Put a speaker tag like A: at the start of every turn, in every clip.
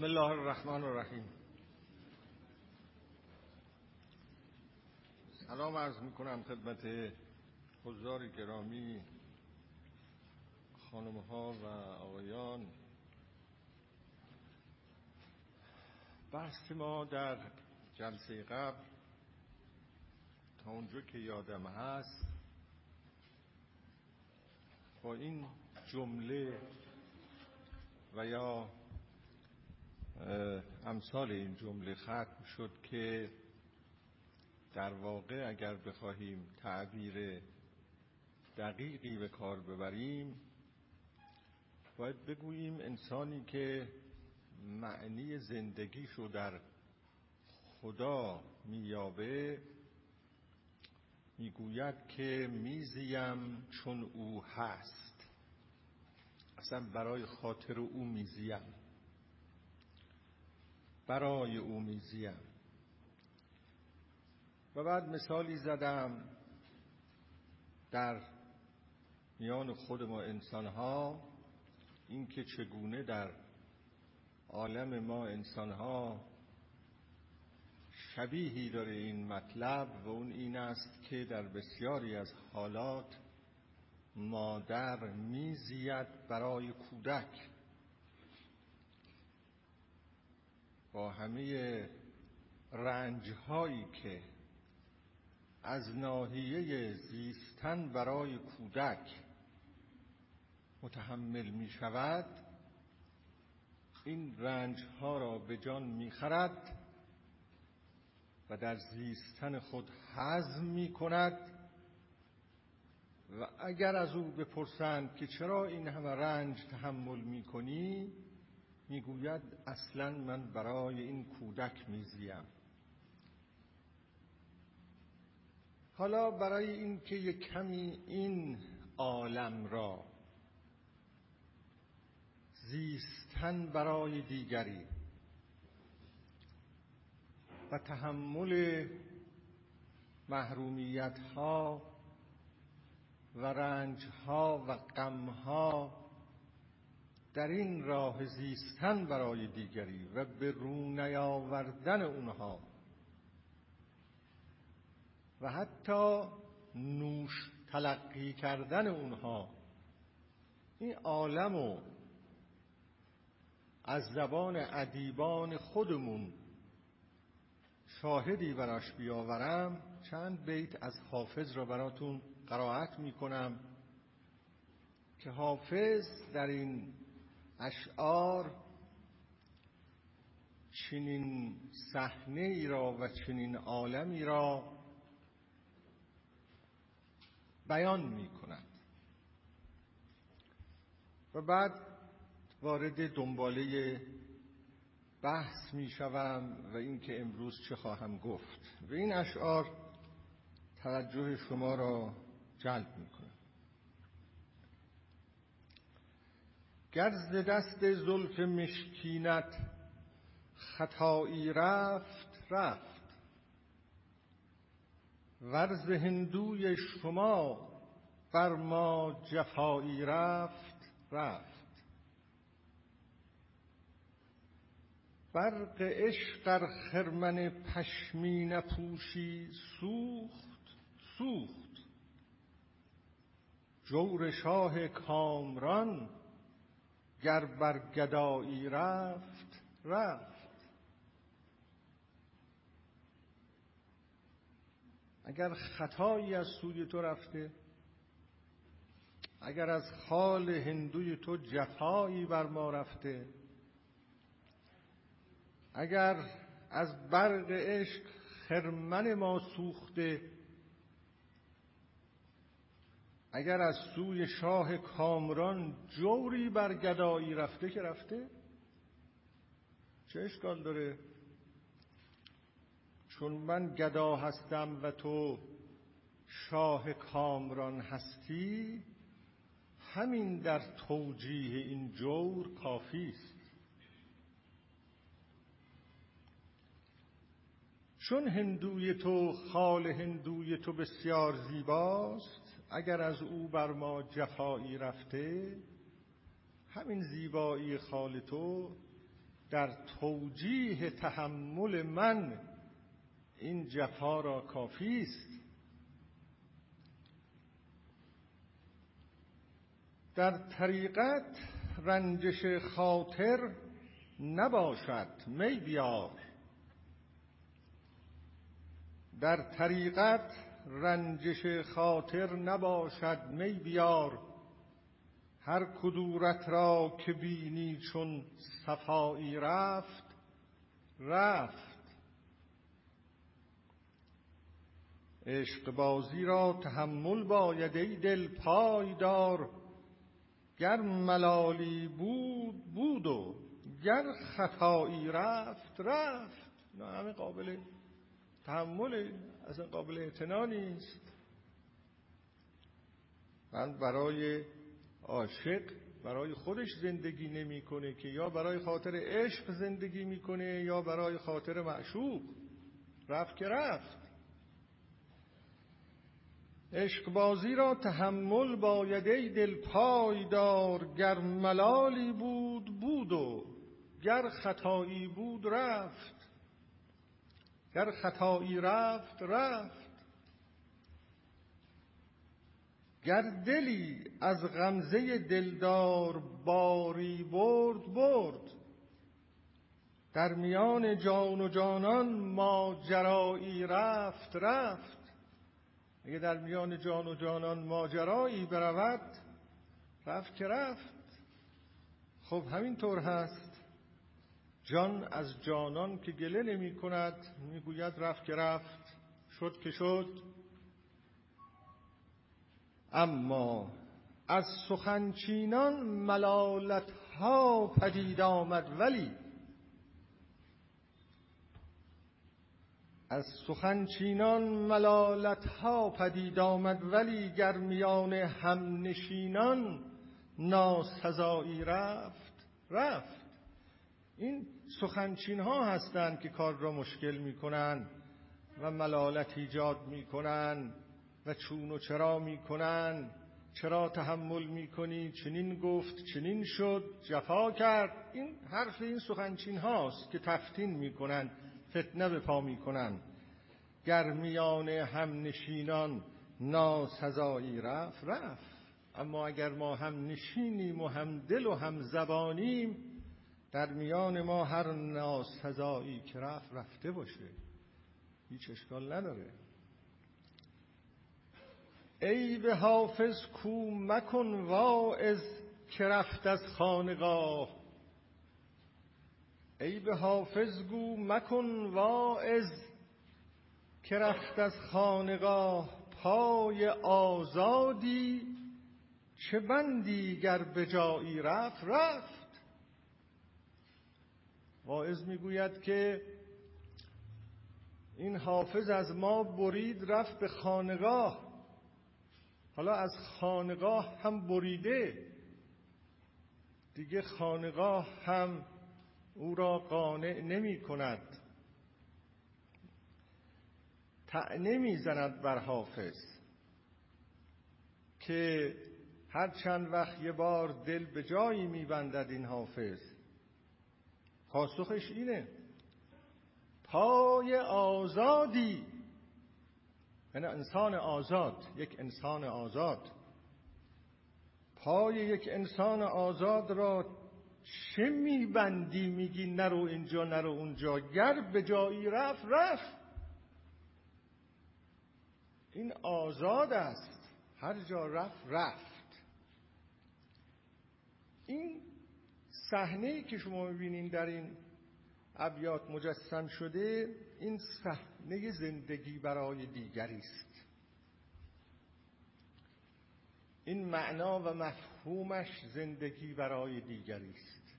A: بسم الله الرحمن الرحیم. سلام عرض می کنم خدمت حضار گرامی خانم ها و آقایان. بحث ما در جلسه قبل تا اونجا که یادم هست با این جمله و یا امثال این جمله ختم شد که در واقع اگر بخواهیم تعبیر دقیقی به کار ببریم باید بگوییم انسانی که معنی زندگیش رو در خدا میابه می‌گوید که میزیم چون او هست. اصلا برای خاطر او میزیم. برای او میزیم. و بعد مثالی زدم در میان خود ما انسان ها اینکه چگونه در عالم ما انسان ها شبیهی داره این مطلب و اون این است که در بسیاری از حالات مادر میزید برای کودک. با همه رنجهایی که از ناحیه زیستن برای کودک متحمل می شود این رنج ها را به جان می خرد و در زیستن خود حزم می کند و اگر از او بپرسند که چرا این همه رنج تحمل می کنی می‌گوید اصلا من برای این کودک میزیم. حالا برای اینکه یک کمی این عالم را زیستن برای دیگری و تحمل محرومیت ها و رنج ها و غم ها در این راه زیستن برای دیگری و به رو نیاوردن اونها. و حتی نوش تلقی کردن اونها. این عالم و از زبان ادیبان خودمون شاهدی براش بیاورم. چند بیت از حافظ را براتون قرائت می‌کنم که حافظ در این اشعار چنین صحنه ای را و چنین عالمی را بیان می کند و بعد وارد دنباله بحث می شوم و اینکه امروز چه خواهم گفت. و این اشعار توجه شما را جلب می کند گر دست زلف مشکینت خطایی رفت رفت. ور ز هندوی شما بر ما جفایی رفت رفت. برق عشق ار خرمن پشمینه پوشی سوخت سوخت. جور شاه کامران گر بر گدایی رفت رفت. اگر خطایی از سوی تو رفته اگر از خال هندوی تو جفایی بر ما رفته اگر از برق عشق خرمن ما سوخته اگر از سوی شاه کامران جوری بر گدایی رفته که رفته چه اشکال داره؟ چون من گدا هستم و تو شاه کامران هستی همین در توجیه این جور کافی است. چون هندوی تو خال هندوی تو بسیار زیباست اگر از او بر ما جفایی رفته همین زیبایی خال تو در توجیه تحمل من این جفا را کافی است. در طریقت رنجش خاطر نباشد می بیار. در طریقت رنجش خاطر نباشد می بیار. هر کدورت را که بینی چون صفایی رفت رفت. عشق بازی را تحمل باید ای دل پایدار. گر ملالی بود بود و گر خطایی رفت رفت. نه همه قابل تحمل. اصلا قابل اعتنا نیست. من برای عاشق برای خودش زندگی نمی‌کنه که یا برای خاطر عشق زندگی می‌کنه یا برای خاطر معشوق. رفت که رفت. عشق بازی را تحمل باید ای دل پایدار گر ملالی بود بود و گر خطایی بود رفت. گر خطایی رفت رفت. گر دلی از غمزه دلدار باری برد برد. در میان جان و جانان ماجرایی رفت رفت. اگه در میان جان و جانان ماجرایی برود رفت که رفت. خب همینطور هست. جان از جانان که گله نمی کند می‌گوید رفت که رفت شد که شد. اما از سخنچینان ملالت ها پدید آمد ولی از سخنچینان ملالت ها پدید آمد ولی گرمیان همنشینان ناسزایی رفت رفت. این سخنچین ها هستند که کار را مشکل می‌کنن و ملالت ایجاد می‌کنن و چون و چرا می‌کنن چرا تحمل می‌کنی چنین گفت چنین شد جفا کرد این حرف این سخنچین هاست که تفتین می‌کنن فتنه به پا می‌کنن. گرمیان هم نشینان ناسزایی رفت رفت. اما اگر ما هم نشینیم و هم دل و هم زبانیم در میان ما هر ناسزایی که رفت رفته باشه. هیچ اشکال نداره. ای به حافظ کو مکن واعظ که رفت از خانقاه. ای به حافظ گو مکن واعظ که رفت از خانقاه. پای آزادی چه بندی گر به جایی رفت رفت. واعظ می‌گوید که این حافظ از ما برید رفت به خانقاه. حالا از خانقاه هم بریده. دیگه خانقاه هم او را قانع نمی کند. نمی زند بر حافظ. که هر چند وقت یه بار دل به جایی میبندد این حافظ. پاسخش اینه. پای آزادی. یعنی انسان آزاد یک انسان آزاد. پای یک انسان آزاد را چه میبندی؟ میگی نرو اینجا نرو اونجا. گر به جایی رفت رفت. این آزاد است. هر جا رفت رفت. این صحنه که شما می‌بینین در این ابیات مجسم شده این صحنه زندگی برای دیگری است. این معنا و مفهومش زندگی برای دیگری است.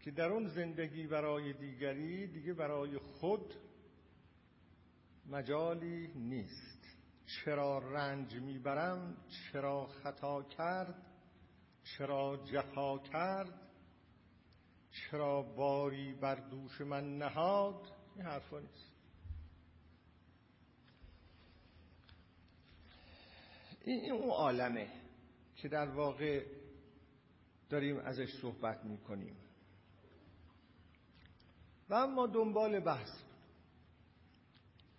A: که در اون زندگی برای دیگری دیگه برای خود مجالی نیست. چرا رنج می‌برم؟ چرا خطا کرد؟ چرا جفا کرد؟ چرا باری بر دوش من نهاد؟ این حرفا نیست. این اون عالمه که در واقع داریم ازش صحبت می‌کنیم. و اما دنبال بحث.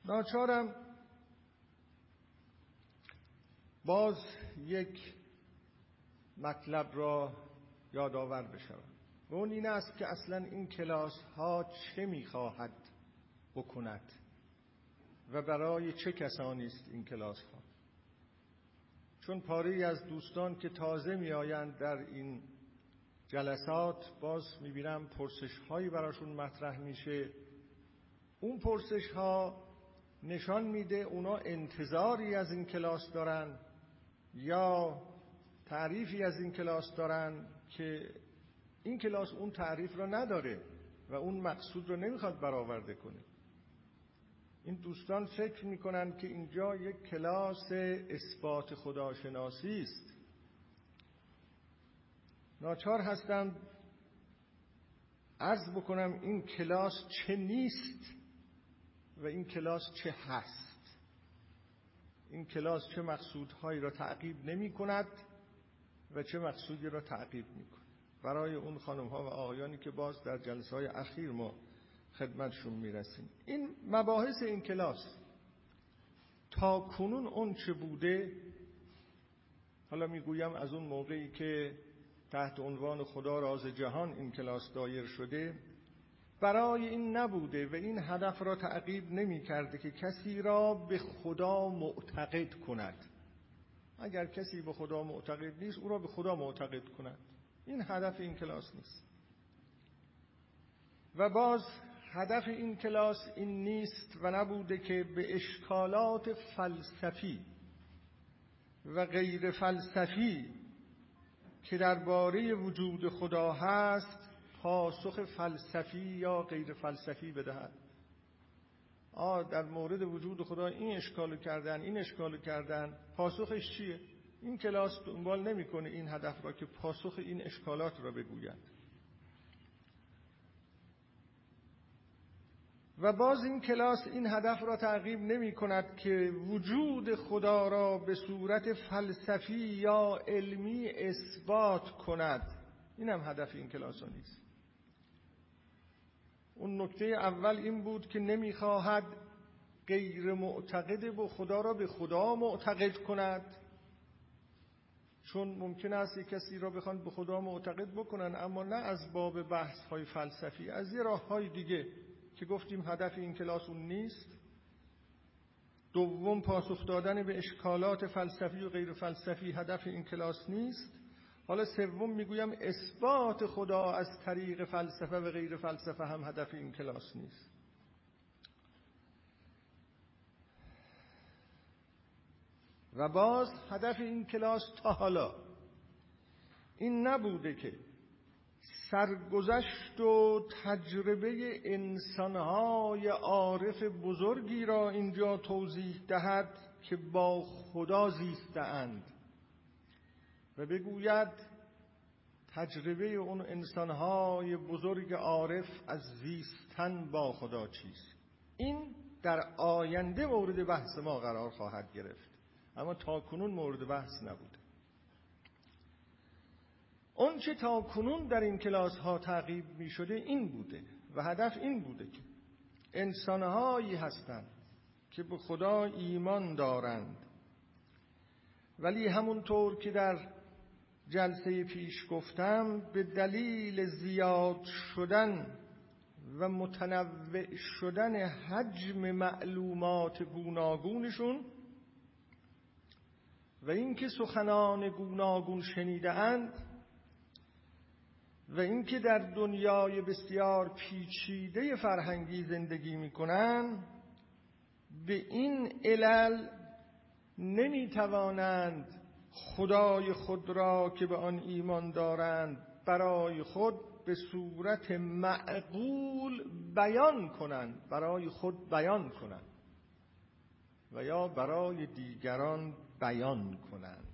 A: ناچارم باز یک مطلب را یادآور بشوم. و اون این است که اصلا این کلاس ها چه می‌خواهد بکند و برای چه کسانی است این کلاس ها چون پاره از دوستان که تازه میآیند در این جلسات باز می‌بینم پرسش هایی براشون مطرح میشه. اون پرسش ها نشان میده اونا انتظاری از این کلاس دارن یا تعریفی از این کلاس دارن که این کلاس اون تعریف را نداره و اون مقصود رو نمی‌خواد برآورده کنه. این دوستان فکر می‌کنن که اینجا یک کلاس اثبات خداشناسی است. ناچار هستم عرض بکنم این کلاس چه نیست و این کلاس چه هست. این کلاس چه مقصودهایی را تعقیب نمی کند و چه مقصودی را تعقیب می کند برای اون خانم ها و آقایانی که باز در جلسه های اخیر ما خدمتشون می‌رسیم. این مباحث این کلاس تا کنون اون چه بوده حالا می‌گویم از اون موقعی که تحت عنوان خدا راز جهان این کلاس دایر شده برای این نبوده و این هدف را تعقیب نمی کرده که کسی را به خدا معتقد کند. اگر کسی به خدا معتقد نیست او را به خدا معتقد کند. این هدف این کلاس نیست. و باز هدف این کلاس این نیست و نبوده که به اشکالات فلسفی و غیر فلسفی که درباره وجود خدا هست پاسخ فلسفی یا غیر فلسفی بدهد. آ در مورد وجود خدا این اشکالو کردن این اشکالو کردن پاسخش چیه؟ این کلاس دنبال نمی‌کنه این هدف را که پاسخ این اشکالات را بگوید. و باز این کلاس این هدف را تعقیب نمی کند که وجود خدا را به صورت فلسفی یا علمی اثبات کند. این هم هدف این کلاس ها نیست. اون نکته اول این بود که نمی‌خواهد غیر معتقد به خدا را به خدا معتقد کند. چون ممکن است یک کسی را بخوان به خدا معتقد بکنن اما نه از باب بحث های فلسفی از یه راه های دیگه که گفتیم هدف این کلاس اون نیست. دوم پاسخ دادن به اشکالات فلسفی و غیر فلسفی هدف این کلاس نیست. حالا سوم می‌گویم اثبات خدا از طریق فلسفه و غیر فلسفه هم هدف این کلاس نیست. و باز هدف این کلاس تا حالا این نبوده که سرگذشت و تجربه انسانهای عارف بزرگی را اینجا توضیح دهد که با خدا زیستند و بگوید تجربه اون انسانهای بزرگ عارف از زیستن با خدا چیست؟ این در آینده مورد بحث ما قرار خواهد گرفت اما تا کنون مورد بحث نبود. اون چه تا کنون در این کلاس ها تعقیب می شده این بوده و هدف این بوده که انسانهایی هستند که به خدا ایمان دارند. ولی همونطور که در جلسه پیش گفتم به دلیل زیاد شدن و متنوع شدن حجم معلومات گوناگونشون و اینکه سخنان گوناگون شنیده اند و اینکه در دنیای بسیار پیچیده فرهنگی زندگی می‌کنن به این علل نمی‌توانند خدای خود را که به آن ایمان دارند برای خود به صورت معقول بیان کنند برای خود بیان کنند و یا برای دیگران بیان کنند.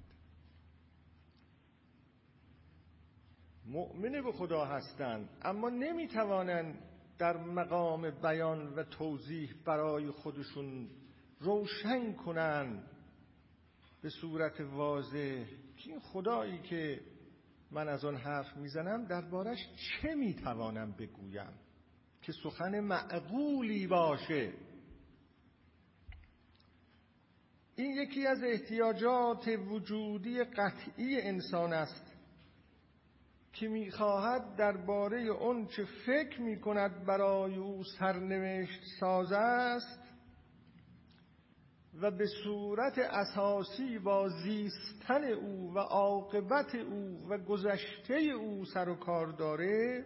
A: مؤمن به خدا هستند اما نمی‌توانند در مقام بیان و توضیح برای خودشون روشن کنند. به صورت واضح. که این خدایی که من از آن حرف می‌زنم دربارش چه می‌توانم بگویم؟ که سخن معقولی باشه. این یکی از احتیاجات وجودی قطعی انسان است که می‌خواهد درباره چه فکر می‌کند برای او سرنوشت ساز است و به صورت اساسی با زیستن او و عاقبت او و گذشته او سر و کار داره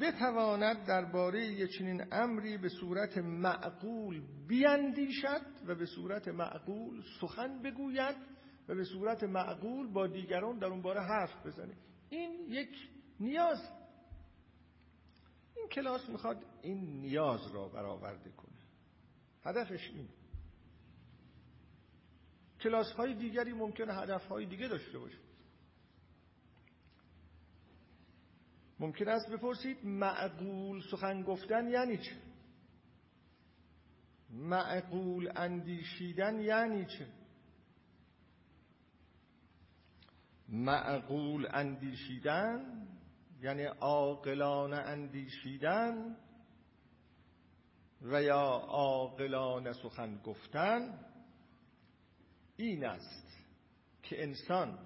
A: بتواند درباره چنین امری به صورت معقول بیاندیشد و به صورت معقول سخن بگوید و به صورت معقول با دیگران در اون باره حرف بزنه. این یک نیاز. این کلاس می‌خواد این نیاز را برآورده کنه. هدفش این. کلاس های دیگری ممکنه هدف های دیگه داشته باشه ممکن است بپرسید معقول سخن گفتن یعنی چه معقول اندیشیدن یعنی چه معقول اندیشیدن یعنی عاقلانه اندیشیدن و یا عاقلانه سخن گفتن این است که انسان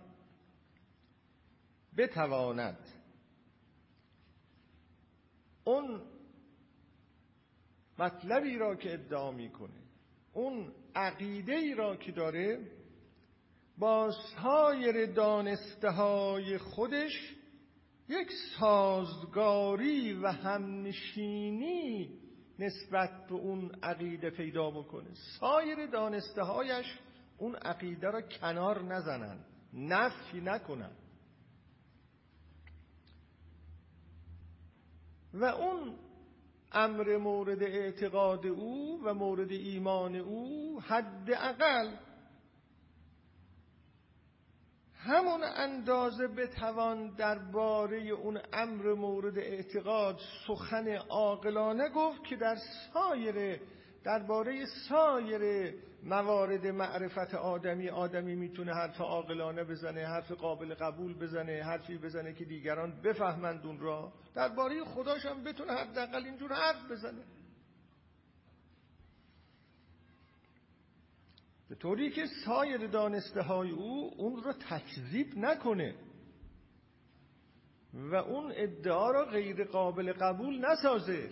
A: بتواند اون مطلبی را که ادعا می‌کنه اون عقیده ای را که داره با سایر دانسته های خودش یک سازگاری و همنشینی نسبت به اون عقیده پیدا بکنه. سایر دانسته هایش اون عقیده را کنار نزنن نفی نکنن. و اون امر مورد اعتقاد او و مورد ایمان او حداقل همون اندازه بتوان درباره اون امر مورد اعتقاد سخن عاقلانه گفت که در سایر درباره سایر موارد معرفت آدمی آدمی می‌تونه حرف عاقلانه بزنه حرف قابل قبول بزنه حرفی بزنه که دیگران بفهمند اون را. درباره خداش هم بتونه حداقل اینجور حرف بزنه. به طوری که سایر دانسته های او اون را تکذیب نکنه. و اون ادعا را غیر قابل قبول نسازه.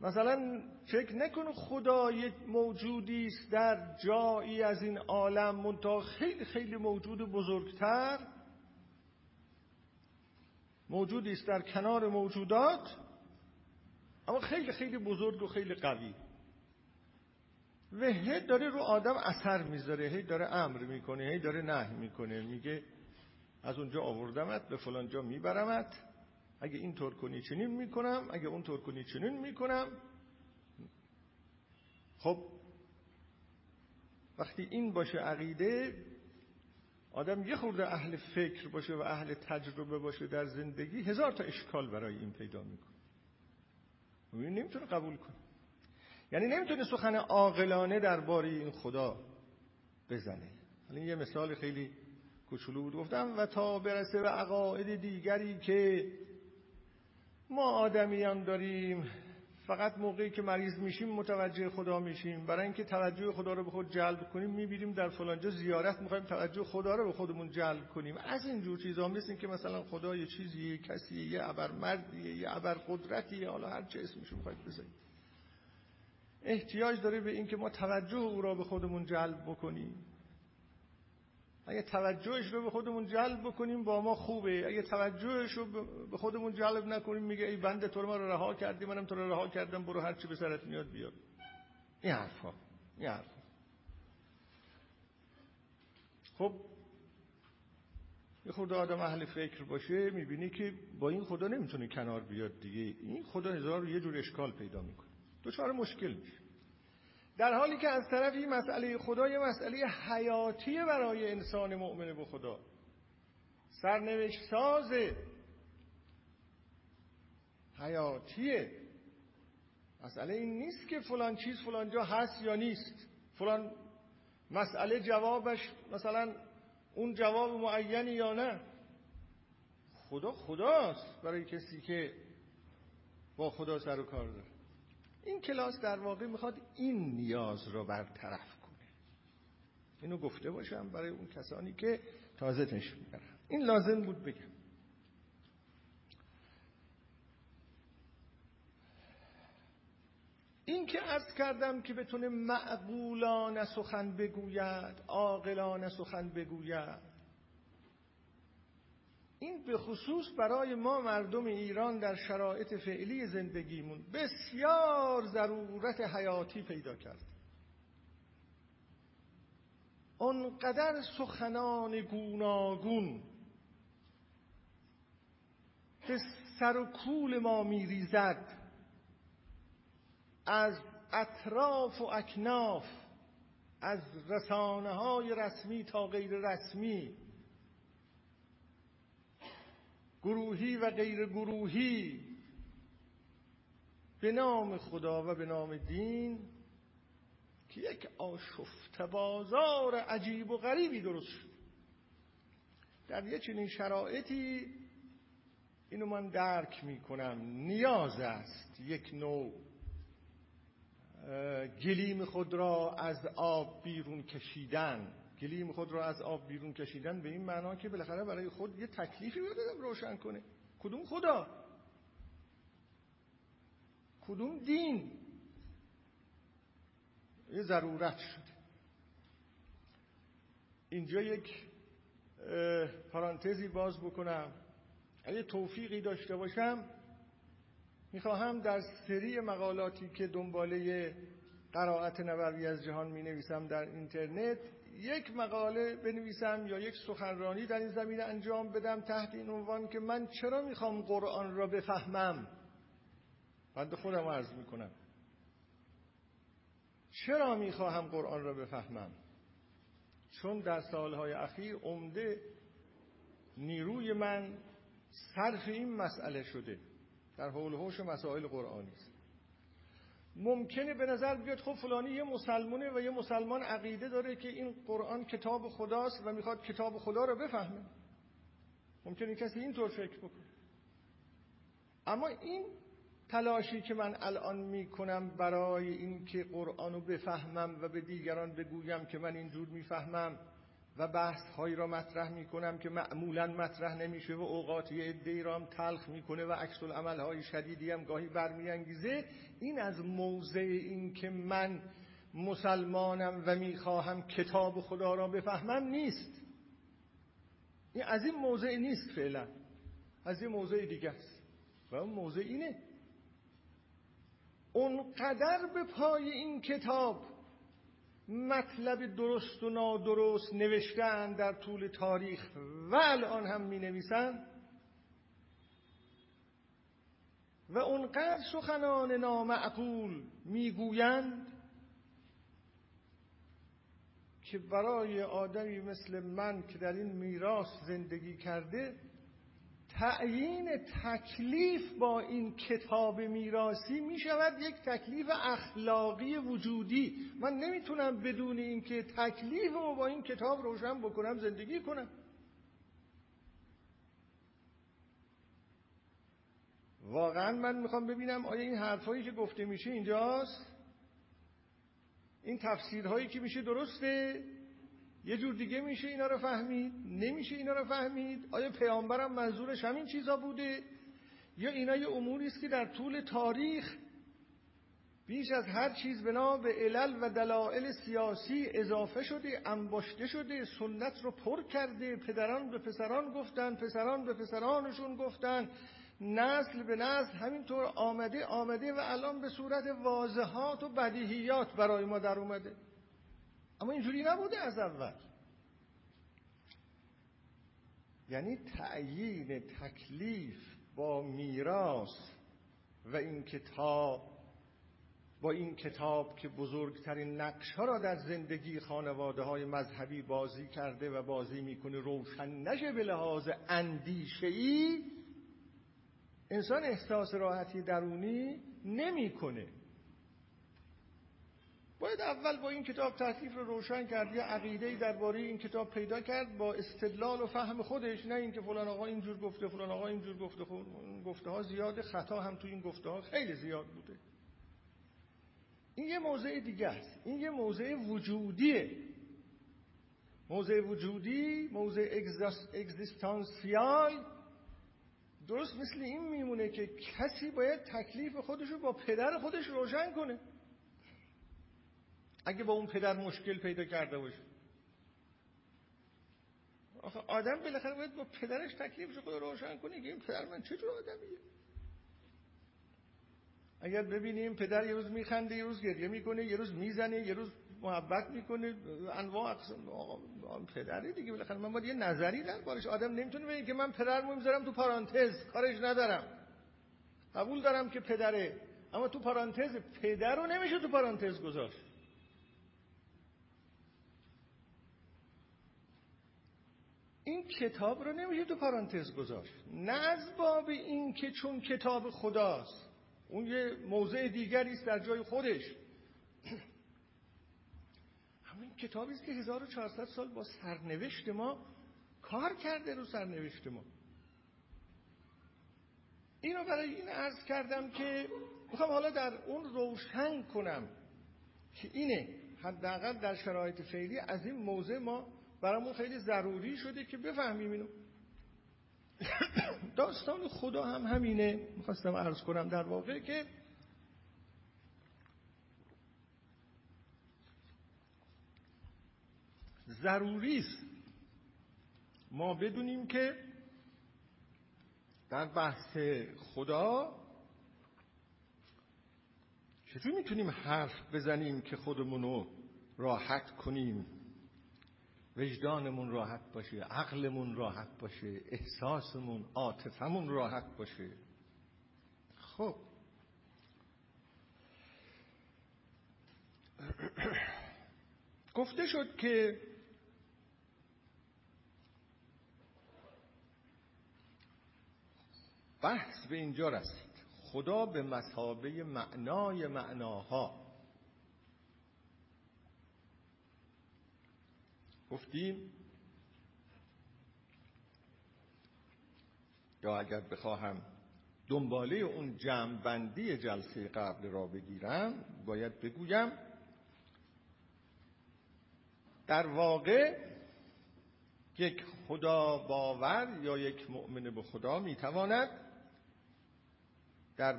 A: مثلا فکر نکنه خدا یک موجودی است در جایی از این عالم منتها خیلی خیلی موجود بزرگتر. موجودی است در کنار موجودات اما خیلی خیلی بزرگ و خیلی قوی. و هی داره رو آدم اثر می‌ذاره هی داره امر می‌کنه هی داره نه می‌کنه میگه از اونجا آوردمت به فلان جا میبرمت اگه این طور کنی چنین می‌کنم اگه اون طور کنی چنین می‌کنم. خب وقتی این باشه عقیده آدم یه خورده اهل فکر باشه و اهل تجربه باشه در زندگی هزار تا اشکال برای این پیدا می‌کنه. این نمی‌تونه قبول کنه. یعنی نمی‌تونه سخن عاقلانه درباره این خدا بزنه حالا یه مثال خیلی کوچولو بود گفتم و تا برسه به عقاید دیگری که ما آدمیان داریم فقط موقعی که مریض میشیم متوجه خدا میشیم. برای اینکه توجه خدا رو به خود جلب کنیم می‌بینیم در فلانجا زیارت می‌خوایم توجه خدا رو به خودمون جلب کنیم. از این جور چیزا مثل که مثلا خدا یه چیزیه یه کسیه یه ابر مردیه یه ابر قدرتیه حالا هر چه اسمش می‌خواید بزنید احتیاج داره به اینکه ما توجه او را به خودمون جلب بکنیم. اگه توجهش رو به خودمون جلب بکنیم با ما خوبه. اگه توجهش رو به خودمون جلب نکنیم میگه ای بنده تو رو ما رو رها کردی منم تو رو رها کردم برو هر چی به سرت میاد بیاد. این حرفا. این حرفا. خب یه خدا آدم اهل فکر باشه می‌بینی که با این خدا نمی‌تونه کنار بیاد دیگه. این خدا هزار یه جور اشکال پیدا می‌کنه. دچار مشکل میشه. در حالی که از طرفی مسئله خدا یه مسئله حیاتی برای انسان مؤمن به خدا. سرنوشت ساز حیاتیه. مسئله این نیست که فلان چیز فلان جا هست یا نیست. فلان مسئله جوابش مثلا اون جواب معینی یا نه. خدا خداست برای کسی که با خدا سر و کار داره. این کلاس در واقع می‌خواد این نیاز رو برطرف کنه. اینو گفته باشم برای اون کسانی که تازه تشریف می‌برن این لازم بود بگم. این که عرض کردم که بتونه معقولانه سخن بگوید عاقلانه سخن بگوید این به خصوص برای ما مردم ایران در شرایط فعلی زندگیمون بسیار ضرورت حیاتی پیدا کرد. اونقدر سخنان گوناگون که سر و کول ما میریزد. از اطراف و اکناف از رسانه های رسمی تا غیر رسمی گروهی و غیر گروهی. به نام خدا و به نام دین که یک آشفت بازار عجیب و غریبی درست شد. در یک چنین شرایطی اینو من درک می کنم نیاز است یک نوع گلیم خود را از آب بیرون کشیدن. گلیم خود را از آب بیرون کشیدن به این معنا که بالاخره برای خود یه تکلیفی باید روشن کنه. کدوم خدا؟ کدوم دین؟ یه ضرورت شده. اینجا یک پارانتزی باز بکنم. اگه توفیقی داشته باشم می‌خواهم در سری مقالاتی که دنباله قرائت نبوی از جهان می نویسم در اینترنت یک مقاله بنویسم یا یک سخنرانی در این زمینه انجام بدم تحت این عنوان که من چرا می‌خوام قرآن را بفهمم؟ بند خودم عرض می‌کنم. چرا می‌خواهم قرآن را بفهمم؟ چون در سالهای اخیر عمده نیروی من صرف این مسئله شده. در حول حوش مسائل قرآنی است. ممکنه به نظر بیاد خب فلانی یه مسلمانه و یه مسلمان عقیده داره که این قرآن کتاب خداست و می‌خواد کتاب خدا رو بفهمه. ممکنه کسی اینطور فکر بکنه. اما این تلاشی که من الان می‌کنم برای اینکه قرآن رو بفهمم و به دیگران بگویم که من اینجور می‌فهمم و بحث هایی را مطرح می کنم که معمولا مطرح نمیشه و اوقاتی ادهی را هم تلخ می‌کنه و عکس عمل های شدیدی هم گاهی برمیانگیزه. این از موضع این که من مسلمانم و می‌خواهم کتاب خدا را بفهمم نیست. این از این موضع نیست فعلا. از این موضع دیگه است. و اون موضع اینه. اونقدر به پای این کتاب مطلب درست و نادرست نوشتن در طول تاریخ و الان هم می نویسن و اونقدر سخنان نامعقول می‌گویند که برای آدمی مثل من که در این میراث زندگی کرده تعیین تکلیف با این کتاب میراسی می شود یک تکلیف اخلاقی وجودی. من نمی‌تونم بدون اینکه تکلیف رو با این کتاب روشن بکنم زندگی کنم. واقعا من می‌خوام ببینم آیا این حرفایی که گفته میشه اینجاست؟ این تفسیرهایی که میشه درسته؟ یه جور دیگه میشه اینا رو فهمید؟ نمیشه اینا رو فهمید؟ آیا پیامبرم منظورش همین چیزا بوده؟ یا اینا یه اموری است که در طول تاریخ بیش از هر چیز بنا به علل و دلایل سیاسی اضافه شده انباشته شده سنت رو پر کرده پدران به پسران گفتن پسران به پسرانشون گفتن نسل به نسل همینطور آمده آمده و الان به صورت واضحات و بدیهیات برای ما در اومده. اما اینجوری نبوده از اول. یعنی تعیین تکلیف با میراث و این کتاب با این کتاب که بزرگترین نقش ها را در زندگی خانواده های مذهبی بازی کرده و بازی می‌کنه روشن نشه به لحاظ اندیشه ای انسان احساس راحتی درونی نمی‌کنه. باید اول با این کتاب تکلیف رو روشن کرد یه عقیده درباره این کتاب پیدا کرد با استدلال و فهم خودش نه اینکه فلان آقا اینجور گفته فلان آقا اینجور گفته. خب گفته ها زیاده خطا هم تو این گفته ها خیلی زیاد بوده. این یه موضع دیگه است. این یه موضع وجودیه. موضع وجودی موضع اگزیستانسیال درست مثل این میمونه که کسی باید تکلیف خودش رو با پدر خودش روشن کنه. اگه با اون پدر مشکل پیدا کرده باشه. آخه آدم بالاخره باید با پدرش تکلیفش خود روشن کنه که این پدر من چه جور آدمیه؟ اگر ببینیم پدر یه روز میخنده یه روز گریه می‌کنه یه روز می‌زنه یه روز محبت می‌کنه انواع اقسام پدری دیگه بالاخره. من باید یه نظری در بارش. آدم نمی‌تونه بگه که من پدرمو می‌ذارم تو پارانتز کارش ندارم. قبول دارم که پدره. اما تو پارانتز پدر رو نمیشه تو پارانتز گذاشت. این کتاب رو نمیشه تو پارانتز گذاشت. نه از باب این که چون کتاب خداست. اون یه موضع دیگری است در جای خودش. همین کتابی است که 1400 سال با سرنوشت ما کار کرده رو سرنوشت ما. اینو برای این عرض کردم که می‌خوام حالا در اون روشن کنم که اینه حداقل در شرایط فعلی از این موضع ما برامون خیلی ضروری شده که بفهمیم اینو. داستان خدا هم همینه. می‌خواستم عرض کنم در واقع که ضروری است. ما بدونیم که در بحث خدا چطور می‌تونیم حرف بزنیم که خودمونو راحت کنیم؟ وجدانمون راحت باشه عقلمون راحت باشه احساسمون عاطفمون راحت باشه. خب. گفته شد که بحث به اینجا رسید. خدا به مسابه معنای معناها گفتیم. یا اگر بخواهم دنباله اون جمعبندی جلسه قبل را بگیرم باید بگویم در واقع یک خدا باور یا یک مؤمن به خدا می‌تواند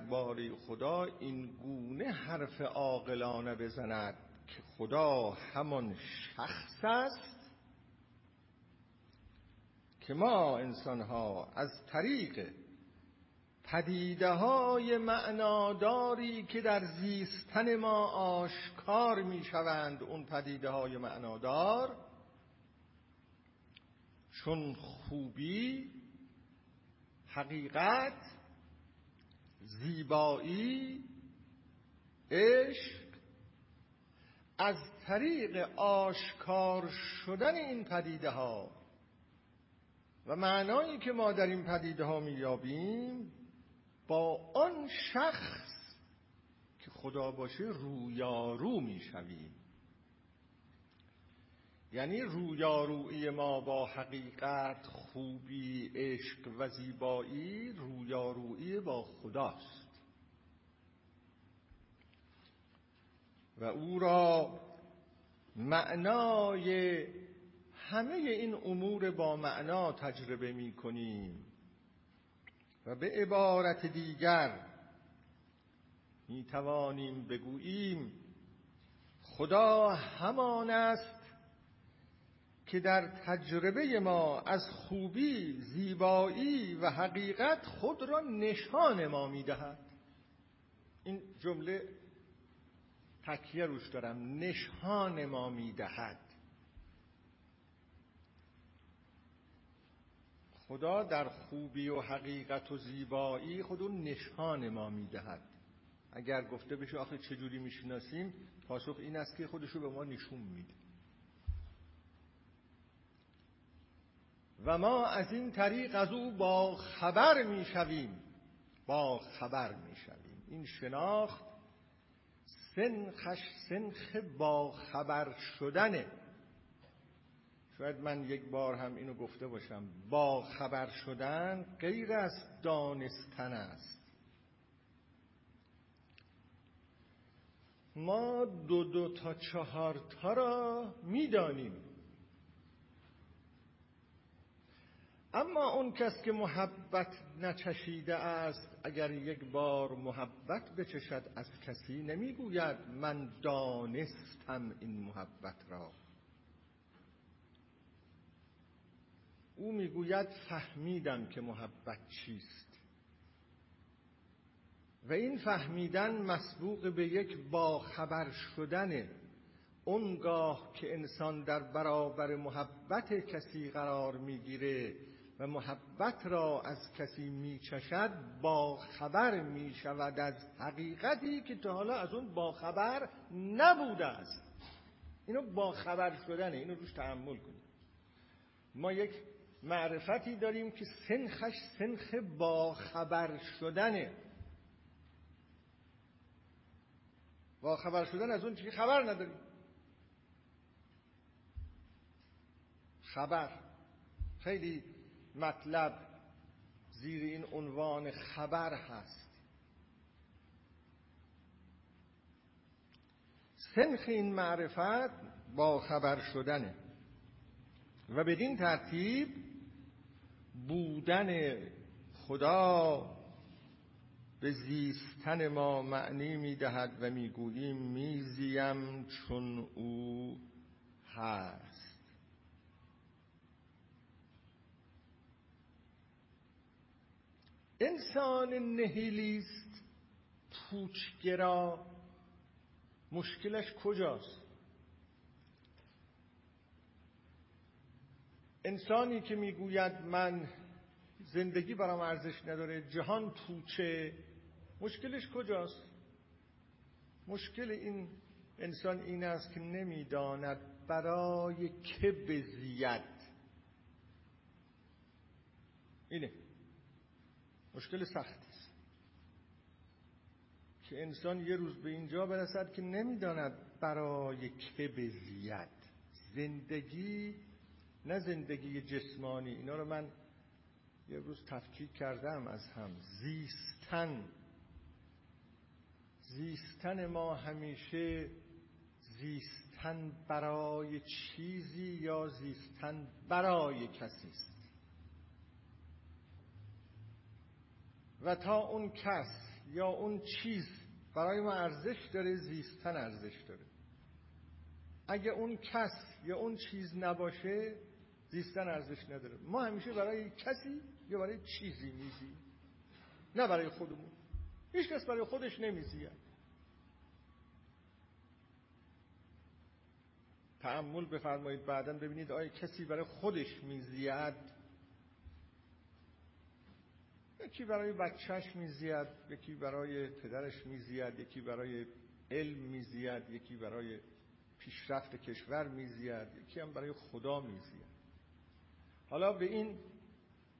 A: باری خدا این گونه حرف عاقلانه بزند که خدا همان شخص است که ما انسان ها از طریق پدیده های معناداری که در زیستن ما آشکار می شوند اون پدیده های معنادار چون خوبی حقیقت زیبایی عشق از طریق آشکار شدن این پدیده ها و معنایی که ما در این پدیده ها میابیم با آن شخص که خدا باشه رویارو می‌شویم. یعنی رویارویی ما با حقیقت خوبی عشق و زیبایی رویارویی با خداست. و او را معنای همه این امور با معنا تجربه می کنیم و به عبارت دیگر می توانیم بگوییم خدا همان است که در تجربه ما از خوبی، زیبایی و حقیقت خود را نشان ما می‌دهد. این جمله تکیه روش دارم. نشان ما می‌دهد. خدا در خوبی و حقیقت و زیبایی خود اون نشان ما می‌دهد. اگر گفته بشه آخه چجوری می‌شناسیم پاسخ این است که خودشو به ما نشون میده. و ما از این طریق از او با خبر می‌شویم. با خبر می‌شویم. این شناخت سنخش سنخ با خبر شدنه. شاید من یک بار هم اینو گفته باشم. با خبر شدن غیر از دانستن است. ما دو دو تا چهار تا را می‌دانیم. اما اون کس که محبت نچشیده است اگر یک بار محبت بچشد از کسی نمی‌گوید من دانستم این محبت را. او می‌گوید فهمیدم که محبت چیست. و این فهمیدن مسبوق به یک باخبر شدن. اونگاه که انسان در برابر محبت کسی قرار می‌گیره و محبت را از کسی میچشد با خبر می‌شود از حقیقتی که تا حالا از اون با خبر نبوده است. اینو با خبر شدنه اینو روش تحمل کنید ما یک معرفتی داریم که سنخش سنخ با خبر شدنه. با خبر شدن از اون چی خبر نداریم. خبر. خیلی مطلب زیر این عنوان خبر هست. سنخ این معرفت با خبر شدنه. و بدین ترتیب بودن خدا به زیستن ما معنی می‌دهد و می‌گوییم میزیم چون او هست. انسان نهیلیست پوچگرا مشکلش کجاست؟ انسانی که می‌گوید من زندگی برام ارزش نداره جهان پوچه مشکلش کجاست؟ مشکل این انسان این است که نمی‌داند برای که بزید. اینه. مشکل سختی است. که انسان یه روز به اینجا برسد که نمی‌داند برای که بزید. زندگی نه زندگی جسمانی. اینا رو من یه روز تفکیک کردم از هم. زیستن. زیستن ما همیشه زیستن برای چیزی یا زیستن برای کسی است. و تا اون کس یا اون چیز برای ما ارزش داره زیستن ارزش داره. اگه اون کس یا اون چیز نباشه زیستن ارزش نداره. ما همیشه برای کسی یا برای چیزی میزیم نه برای خودمون. هیچ کس برای خودش نمیزید تعمل بفرمایید بعدا ببینید آیا کسی برای خودش میزید یکی برای بچهش میزید یکی برای پدرش میزید یکی برای علم میزید یکی برای پیشرفت کشور میزید یکی هم برای خدا میزید حالا به این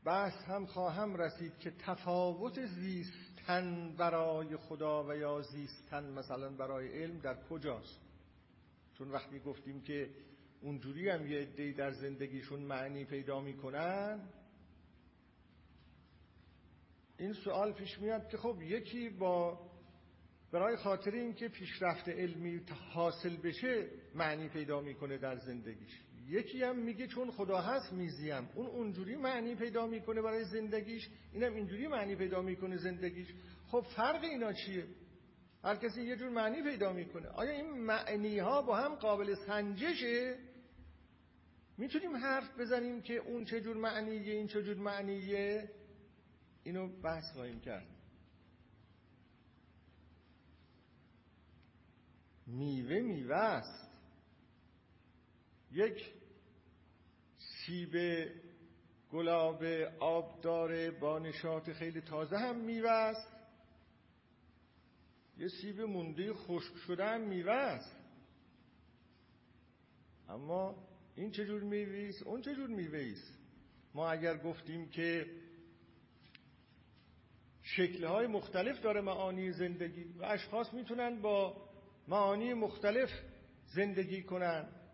A: بحث هم خواهم رسید که تفاوت زیستن برای خدا و یا زیستن مثلا برای علم در کجاست؟ چون وقتی گفتیم که اونجوری هم یه عده‌ای در زندگیشون معنی پیدا می‌کنن این سوال پیش میاد که خب یکی با برای خاطر اینکه پیشرفت علمی حاصل بشه معنی پیدا می‌کنه در زندگیش. یکی هم میگه چون خدا هست میزیم. اون اونجوری معنی پیدا می‌کنه برای زندگیش. اینم اینجوری معنی پیدا می‌کنه زندگیش. خب فرق اینا چیه؟ هر کسی یه جور معنی پیدا می‌کنه. آیا این معنی ها با هم قابل سنجشه؟ می‌تونیم حرف بزنیم که اون چه جور معنیه این چه جور معنیه؟ اینو بحث خواهیم کرد. میوه میوه است. یک سیب گلاب آبدار با نشاط خیلی تازه هم میوه است یه سیب مونده خشک شده هم میوه اما این چجور میوه است اون چجور میوه است ما اگر گفتیم که شکلهای مختلف داره معانی زندگی و اشخاص می‌تونن با معانی مختلف زندگی کنن.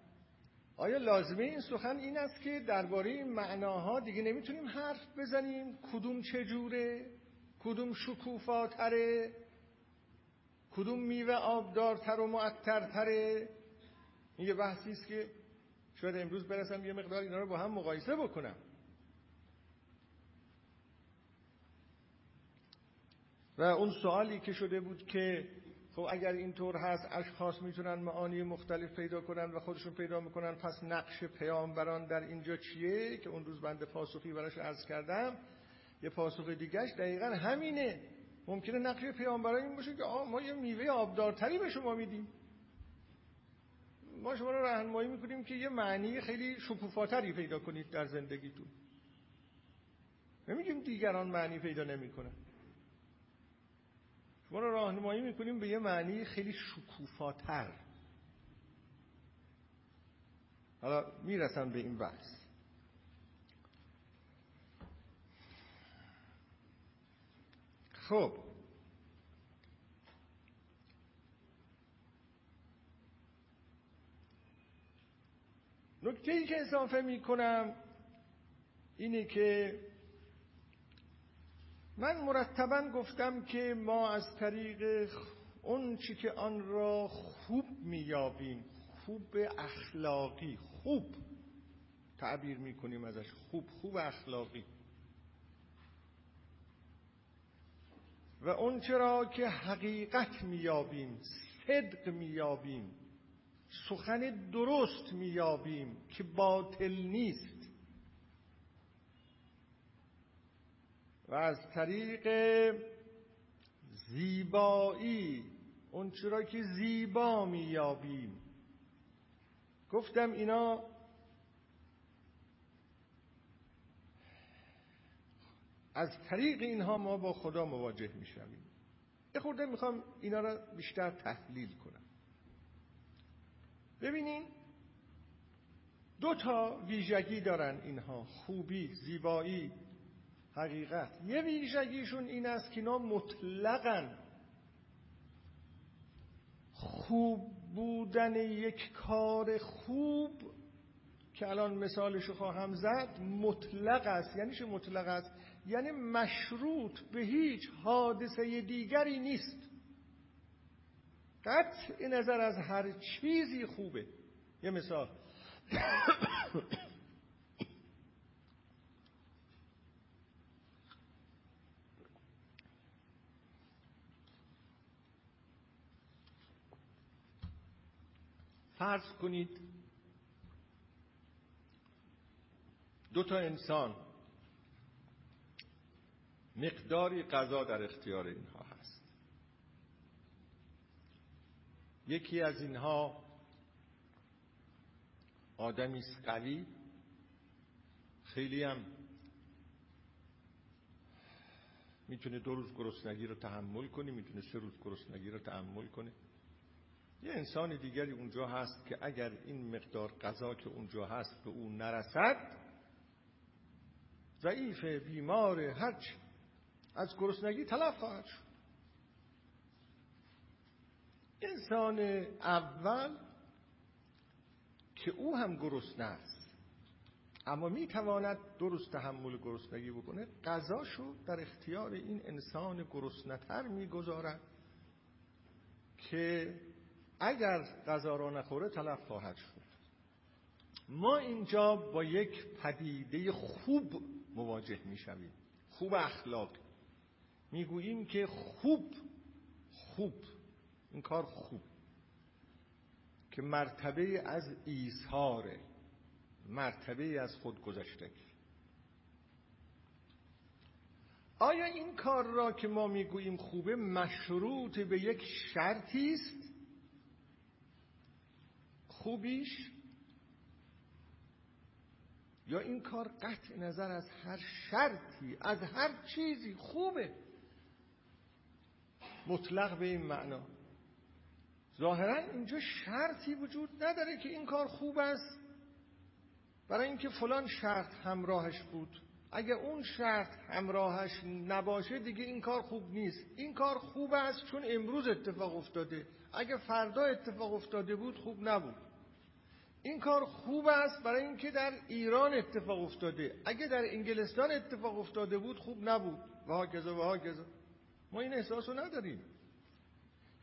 A: آیا لازمه این سخن این است که درباره این معناها دیگه نمی‌تونیم حرف بزنیم؟ کدوم چجوره کدوم شکوفاتره؟ کدوم میوه آبدارتر و معطرتره؟ این یه بحثی است که شاید امروز برسم یه مقدار اینا رو با هم مقایسه بکنم. و اون سوالی که شده بود که خب اگر اینطور هست اشخاص می‌تونن معانی مختلف پیدا کنن و خودشون پیدا می‌کنن پس نقش پیامبران در اینجا چیه که اون روز بنده پاسخی براش عرض کردم؟ یه پاسخ دیگهش دقیقا همینه. ممکنه نقش پیامبران این باشه که آه ما یه میوه آبدارتری به شما میدیم. ما شما رو راهنمایی می‌کنیم که یه معنی خیلی شکوفاتری پیدا کنید در زندگیتون. نمیگیم دیگران معنی پیدا نمی‌کنن. شما رو راهنمایی می‌کنیم به یه معنی خیلی شکوفاتر. حالا می‌رسم به این بحث. خب. نکته ای که اضافه می کنم اینه که من مرتبا گفتم که ما از طریق اون چی که آن را خوب میابیم خوب اخلاقی خوب تعبیر می‌کنیم ازش خوب خوب اخلاقی. و اون چرا که حقیقت میابیم صدق میابیم سخن درست میابیم که باطل نیست. و از طریق زیبایی اون چرا که زیبا میابیم گفتم اینا از طریق اینها ما با خدا مواجه می‌شویم. یه خورده می‌خوام اینا را بیشتر تحلیل کنم. ببینین دو تا ویژگی دارن اینها خوبی زیبایی. حقیقت. یه ویژگیشون این است که اینا مطلقا خوب بودن یک کار خوب که الان مثالش خواهم زد مطلق است. یعنی چه مطلق است؟ یعنی مشروط به هیچ حادثه دیگری نیست. قطع نظر از هر چیزی خوبه. یه مثال. فرض کنید دو تا انسان مقداری غذا در اختیار اینها هست. یکی از اینها آدمی قوی خیلی هم می‌تونه دو روز گرسنگی رو تحمل کنه می‌تونه سه روز گرسنگی رو تحمل کنه. یه انسان دیگری اونجا هست که اگر این مقدار غذا که اونجا هست به اون نرسد ضعیف بیمار هرچ از گرسنگی تلف خواهد شد. انسان اول که او هم گرسنه است اما می‌تواند درست تحمل گرسنگی بکنه غذاشو در اختیار این انسان گرسنه‌تر می‌گذارد که اگر غذا را نخوره تلف خواهد شد. ما اینجا با یک پدیده خوب مواجه می‌شویم. خوب اخلاق. می‌گوییم که خوب خوب این کار خوب. که مرتبه از ایثاره مرتبه از خودگذشتگی آیا این کار را که ما می‌گوییم خوبه مشروط به یک شرطی است؟ خوبیش یا این کار قطع نظر از هر شرطی از هر چیزی خوبه. مطلق به این معنا. ظاهرا اینجا شرطی وجود نداره که این کار خوب است. برای اینکه فلان شرط همراهش بود. اگه اون شرط همراهش نباشه دیگه این کار خوب نیست. این کار خوب است چون امروز اتفاق افتاده. اگه فردا اتفاق افتاده بود خوب نبود. این کار خوب است برای اینکه در ایران اتفاق افتاده. اگه در انگلستان اتفاق افتاده بود خوب نبود. و هاکذا و هاکذا ما این احساس رو نداریم.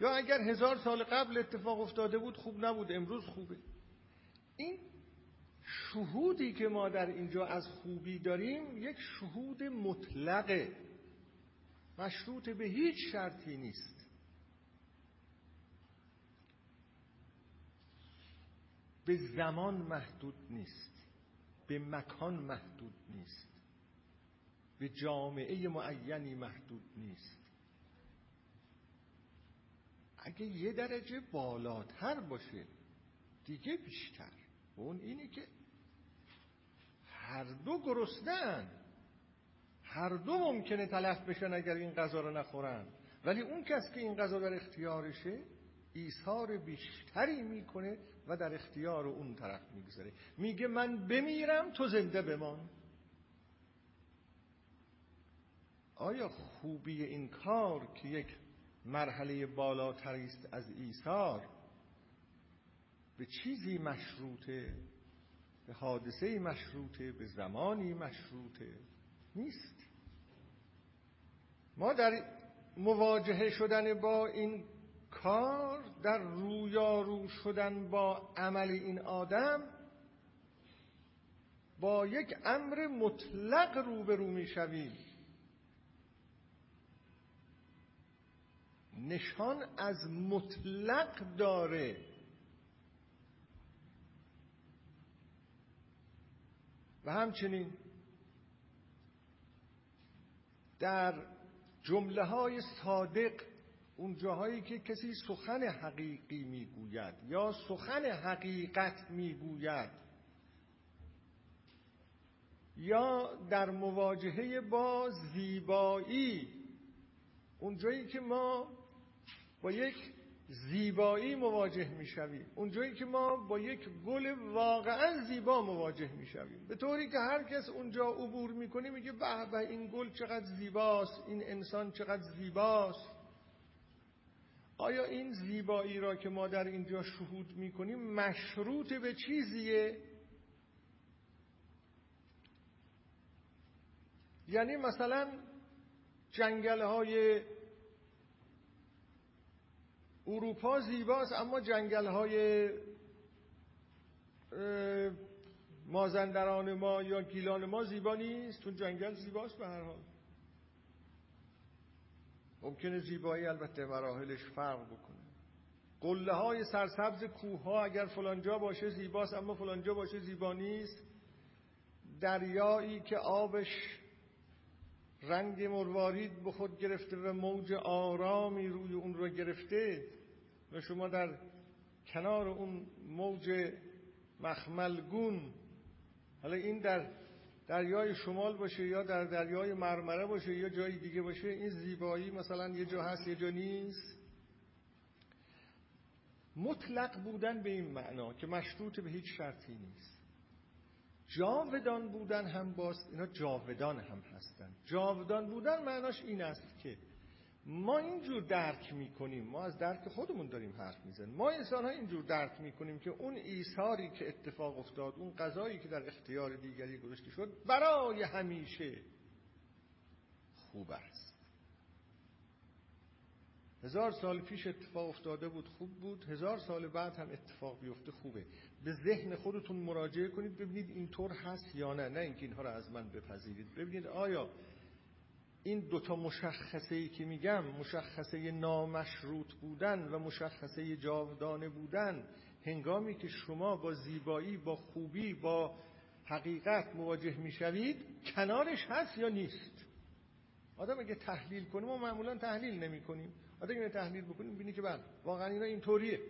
A: یا اگر هزار سال قبل اتفاق افتاده بود خوب نبود. امروز خوبه. این شهودی که ما در اینجا از خوبی داریم یک شهود مطلقه. مشروط به هیچ شرطی نیست. به زمان محدود نیست به مکان محدود نیست به جامعه معینی محدود نیست. اگه یه درجه بالاتر باشه دیگه بیشتر. اون اینی که هر دو گرسنه‌اند. هر دو ممکنه تلف بشن اگر این غذا رو نخورن. ولی اون کس که این غذا در اختیارشه ایثار بیشتری می‌کنه و در اختیار اون طرف می‌گذاره. میگه من بمیرم تو زنده بمان. آیا خوبی این کار که یک مرحله بالاتری است از ایثار به چیزی مشروطه به حادثه مشروطه به زمانی مشروطه نیست؟ ما در مواجهه شدن با این کار در رویارو شدن با عمل این آدم با یک امر مطلق روبرو می‌شویم نشان از مطلق داره. و همچنین در جمله های صادق اون جاهایی که کسی سخن حقیقی می‌گوید یا سخن حقیقت می‌گوید یا در مواجهه با زیبایی اون جایی که ما با یک زیبایی مواجه می‌شویم اونجایی که ما با یک گل واقعا زیبا مواجه می‌شویم. به طوری که هر کس اونجا عبور می‌کنه میگه به به این گل چقدر زیباست این انسان چقدر زیباست. آیا این زیبایی را که ما در اینجا شهود می‌کنیم مشروط به چیزیه؟ یعنی مثلا جنگل های اروپا زیباست اما جنگل های مازندران ما یا گیلان ما زیبا نیست. تو جنگل زیباست به هر حال. ممکنه زیبایی البته مراحلش فرق بکنه. قله های سرسبز کوه ها اگر فلانجا باشه زیباست اما فلانجا باشه زیبا نیست. دریایی که آبش رنگ مروارید به خود گرفته و موج آرامی روی اون رو گرفته و شما در کنار اون موج مخملگون حالا این در دریای شمال باشه یا در دریای مرمره باشه یا جای دیگه باشه این زیبایی مثلا یه جا هست یه جا نیست. مطلق بودن به این معنا که مشروط به هیچ شرطی نیست. جاودان بودن هم باست اینا جاودان هم هستن. جاودان بودن معناش این است که ما اینجور درک می‌کنیم. ما از درک خودمون داریم حرف می‌زنیم. ما انسان ها اینجور درک می‌کنیم که اون ایثاری که اتفاق افتاد اون قضایی که در اختیار دیگری گذاشته شد برای همیشه خوب است. هزار سال پیش اتفاق افتاده بود خوب بود. هزار سال بعد هم اتفاق بیفته خوبه. به ذهن خودتون مراجعه کنید ببینید اینطور هست یا نه. نه اینکه اینها رو از من بپذیرید. ببینید آیا این دوتا مشخصه ای که میگم مشخصه نامشروط بودن و مشخصه جاودانه بودن هنگامی که شما با زیبایی با خوبی با حقیقت مواجه می‌شوید کنارش هست یا نیست؟ آدم اگه تحلیل کنیم ما معمولا تحلیل نمی کنیم آدم اگه تحلیل بکنیم بینی که بله واقعا اینا اینطوریه.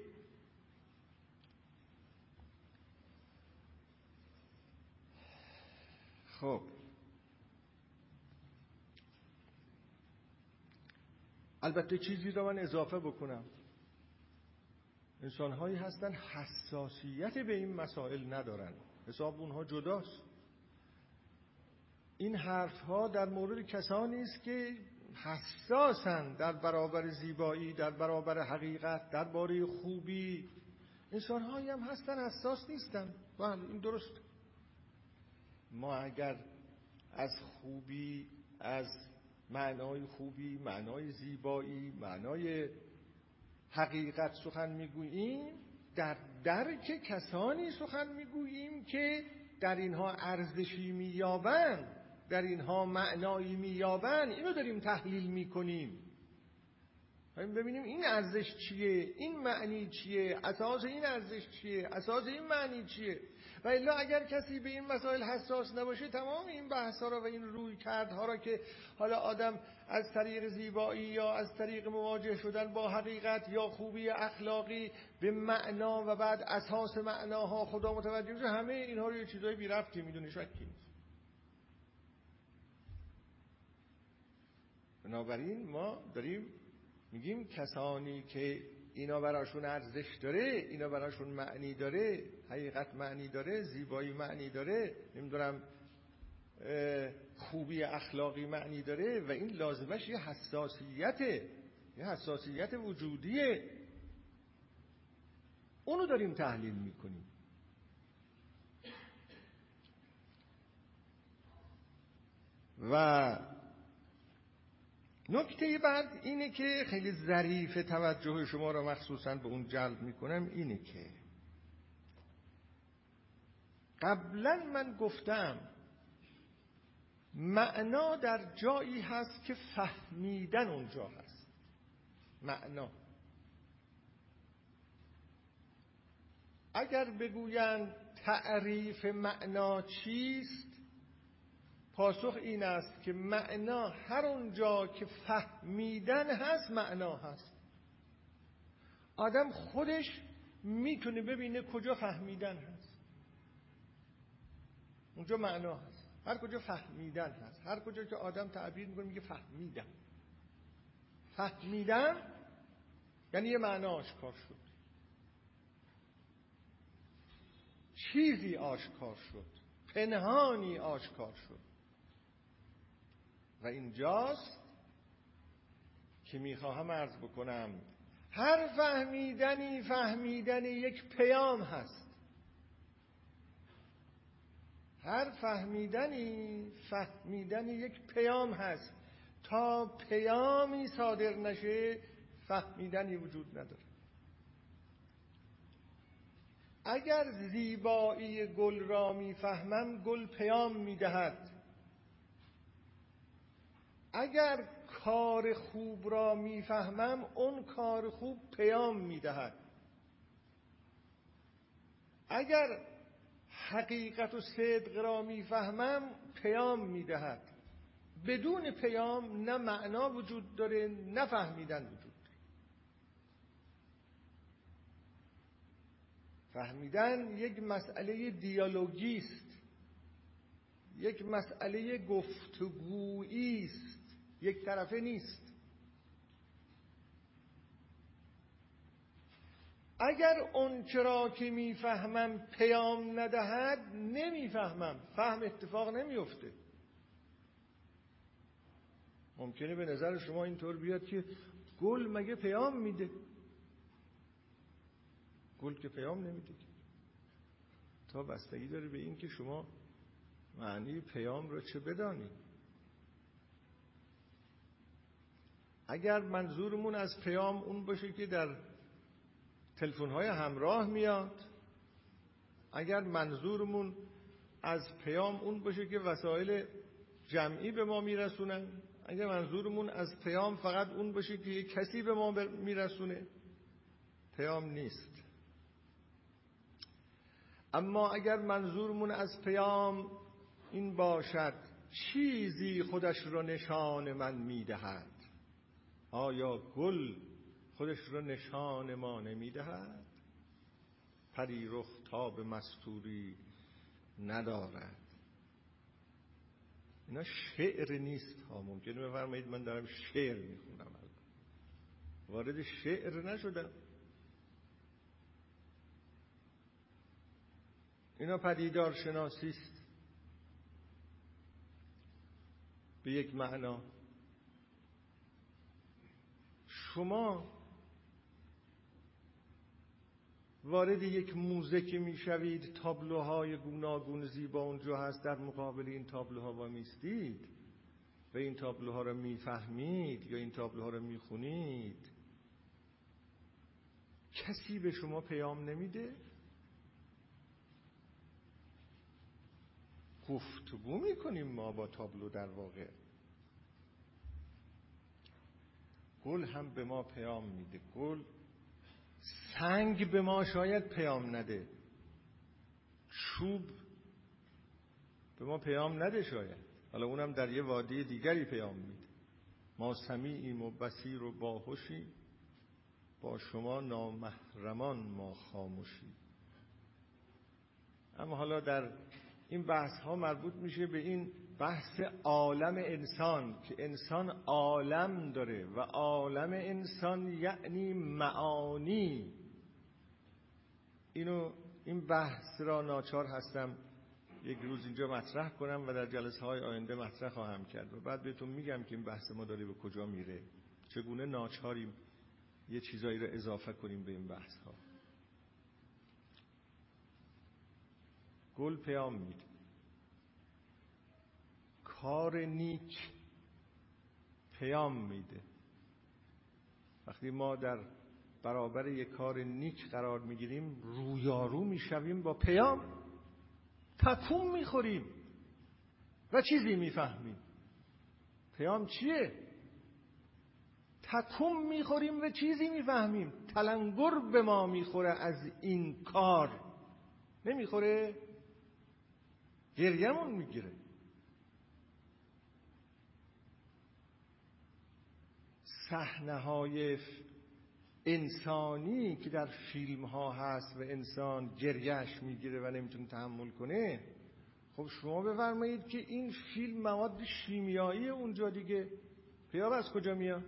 A: خب. البته چیزی رو من اضافه بکنم. انسان هایی هستن حساسیت به این مسائل ندارن. حساب اونها جداست. این حرف ها در مورد کسانی است که حساسن در برابر زیبایی در برابر حقیقت درباره خوبی. انسان هایی هم هستن حساس نیستن. بله این درست ما اگر از خوبی از معنای خوبی معنای زیبایی معنای حقیقت سخن می‌گوییم. در درک کسانی سخن می‌گوییم که در اینها ارزشی مییابند در اینها معنایی مییابند. اینو داریم تحلیل می‌کنیم. ببینیم این ارزش چیه؟ این معنی چیه؟ اساس این ارزش چیه؟ اساس این معنی چیه؟ و الا اگر کسی به این مسائل حساس نباشه تمام این بحث ها را و این روی کردها را که حالا آدم از طریق زیبایی یا از طریق مواجه شدن با حقیقت یا خوبی اخلاقی به معنا و بعد اساس معناها خدا متوجه میشه همه اینها رو یه چیزای بی رفتی می‌دونه شکی بنابراین ما داریم میگیم کسانی که اینا براشون ارزش داره اینا براشون معنی داره حقیقت معنی داره زیبایی معنی داره نمی‌دونم خوبی اخلاقی معنی داره و این لازمش یه حساسیته یه حساسیت وجودیه. اونو داریم تحلیل می‌کنیم. و نکته بعد اینه که خیلی ظریف توجه شما را مخصوصا به اون جلب می‌کنم اینه که قبلا من گفتم معنا در جایی هست که فهمیدن اونجا هست. معنا. اگر بگویند تعریف معنا چیست پاسخ این است که معنا هر اونجا که فهمیدن هست معنا هست. آدم خودش می‌تونه ببینه کجا فهمیدن هست. اونجا معنا هست. هر کجا فهمیدن هست. هر کجا که آدم تعبیر می‌کنه میگه فهمیدم فهمیدم یعنی یه معنا آشکار شد. چیزی آشکار شد. پنهانی آشکار شد. و اینجاست که می‌خواهم ارز بکنم هر فهمیدنی فهمیدن یک پیام هست. هر فهمیدنی فهمیدن یک پیام هست. تا پیامی صادر نشه فهمیدنی وجود نداره. اگر زیبایی گل را می‌فهمم گل پیام می‌دهد. اگر کار خوب را می‌فهمم اون کار خوب پیام می‌دهد. اگر حقیقت و صدق را می‌فهمم پیام می‌دهد. بدون پیام نه معنا وجود داره نه فهمیدن وجود داره. فهمیدن یک مسئله دیالوگی است. یک مسئله گفتگویی است. یک طرفه نیست. اگر اون چرا که می‌فهمم پیام ندهد نمی‌فهمم. فهم اتفاق نمیفته ممکنه به نظر شما اینطور بیاد که گل مگه پیام میده؟ گل که پیام نمیده. تا بستگی داره به این که شما معنی پیام رو چه بدانید اگر منظورمون از پیام اون باشه که در های همراه میاد اگر منظورمون از پیام اون باشه که وسایل جمعی به ما میرسونن اگر منظورمون از پیام فقط اون باشه که یک کسی به ما میرسونه پیام نیست. اما اگر منظورمون از پیام این باشد چیزی خودش را نشان من می‌دهد. آیا گل خودش را نشان ما نمی‌دهد؟ پری رخ تاب مستوری ندارد. اینا شعر نیست ها ممکنه بفرمایید من دارم شعر می‌خونم وارد شعر نشدم. اینا پدیدار شناسی است. به یک معنا شما وارد یک موزه که می‌شوید تابلوهای گوناگون زیبا اونجا هست در مقابل این تابلوها و میستید و این تابلوها رو می‌فهمید یا این تابلوها رو می‌خونید. کسی به شما پیام نمیده؟ گفتگو می‌کنیم ما با تابلو در واقع. گل هم به ما پیام میده. گل سنگ به ما شاید پیام نده. چوب به ما پیام نده شاید. حالا اونم در یه وادی دیگری پیام میده. ما سمیعیم و بسیر و باهوشی با شما نامحرمان ما خاموشی اما حالا در این بحث ها مربوط میشه به این بحث عالم انسان که انسان عالم داره و عالم انسان یعنی معانی. اینو این بحث را ناچار هستم یک روز اینجا مطرح کنم و در جلسه های آینده مطرح خواهم کرد و بعد بهتون میگم که این بحث ما داره به کجا میره. چگونه ناچاریم یه چیزایی رو اضافه کنیم به این بحث ها گل پیام میده. کار نیک پیام میده. وقتی ما در برابر یک کار نیک قرار می‌گیریم رویارو می‌شویم با پیام. تکون می‌خوریم و چیزی می‌فهمیم. پیام چیه؟ تکون می‌خوریم و چیزی می‌فهمیم. تلنگر به ما می‌خوره از این کار. نمی‌خوره؟ گریمون می‌گیره. صحنه های انسانی که در فیلم ها هست و انسان گریهش می‌گیره و نمی‌تونه تحمل کنه خب شما بفرمایید که این فیلم مواد شیمیایی اونجا دیگه پیاب از کجا میاد؟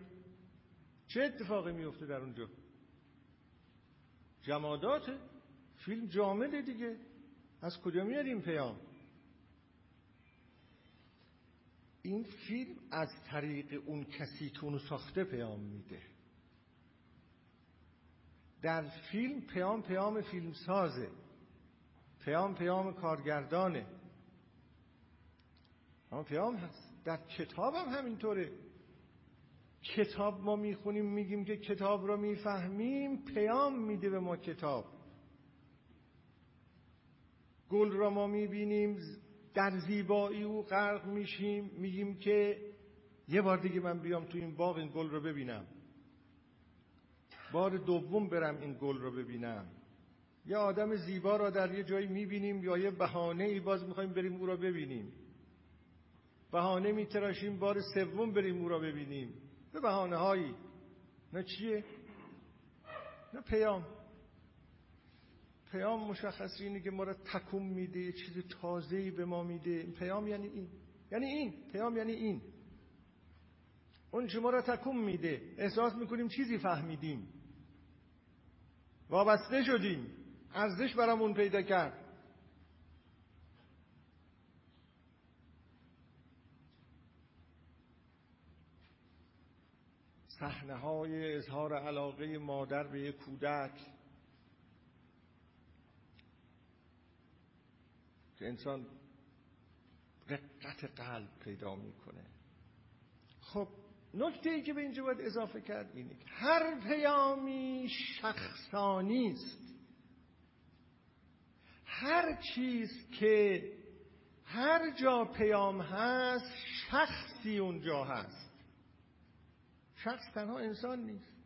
A: چه اتفاقی میفته در اونجا؟ جمادات؟ فیلم جامده دیگه. از کجا میاد این پیام این فیلم از طریق اون کسی که اونو ساخته پیام میده. در فیلم پیام پیام فیلم سازه پیام پیام کارگردانه. اما پیام هست. در کتاب هم همینطوره. کتاب ما می‌خونیم میگیم که کتاب رو می‌فهمیم پیام میده به ما کتاب. گل را ما می‌بینیم در زیبایی او غرق میشیم میگیم که یه بار دیگه من بیام تو این باغ این گل رو ببینم. بار دوم برم این گل رو ببینم. یه آدم زیبا را در یه جایی می‌بینیم یا یه بهانه ای باز می‌خوایم بریم او را ببینیم. بهانه میتراشیم بار سوم بریم او را ببینیم. به بهانه هایی نه چیه؟ نه پیام. پیام مشخص اینه که ما را تکون میده یه چیز تازه‌ای به ما میده. پیام یعنی این. یعنی این. پیام یعنی این. اون چه ما را تکون میده. احساس می‌کنیم چیزی فهمیدیم. وابسته شدیم. ارزش برامون پیدا کرد. صحنه های اظهار علاقه مادر به یک کودک. که انسان رقت قلب پیدا می‌کنه. خب نکته ای که به اینجا باید اضافه کرد اینه که هر پیامی شخصانی است. هر چیز که هر جا پیام هست شخصی اونجا هست. شخص تنها انسان نیست.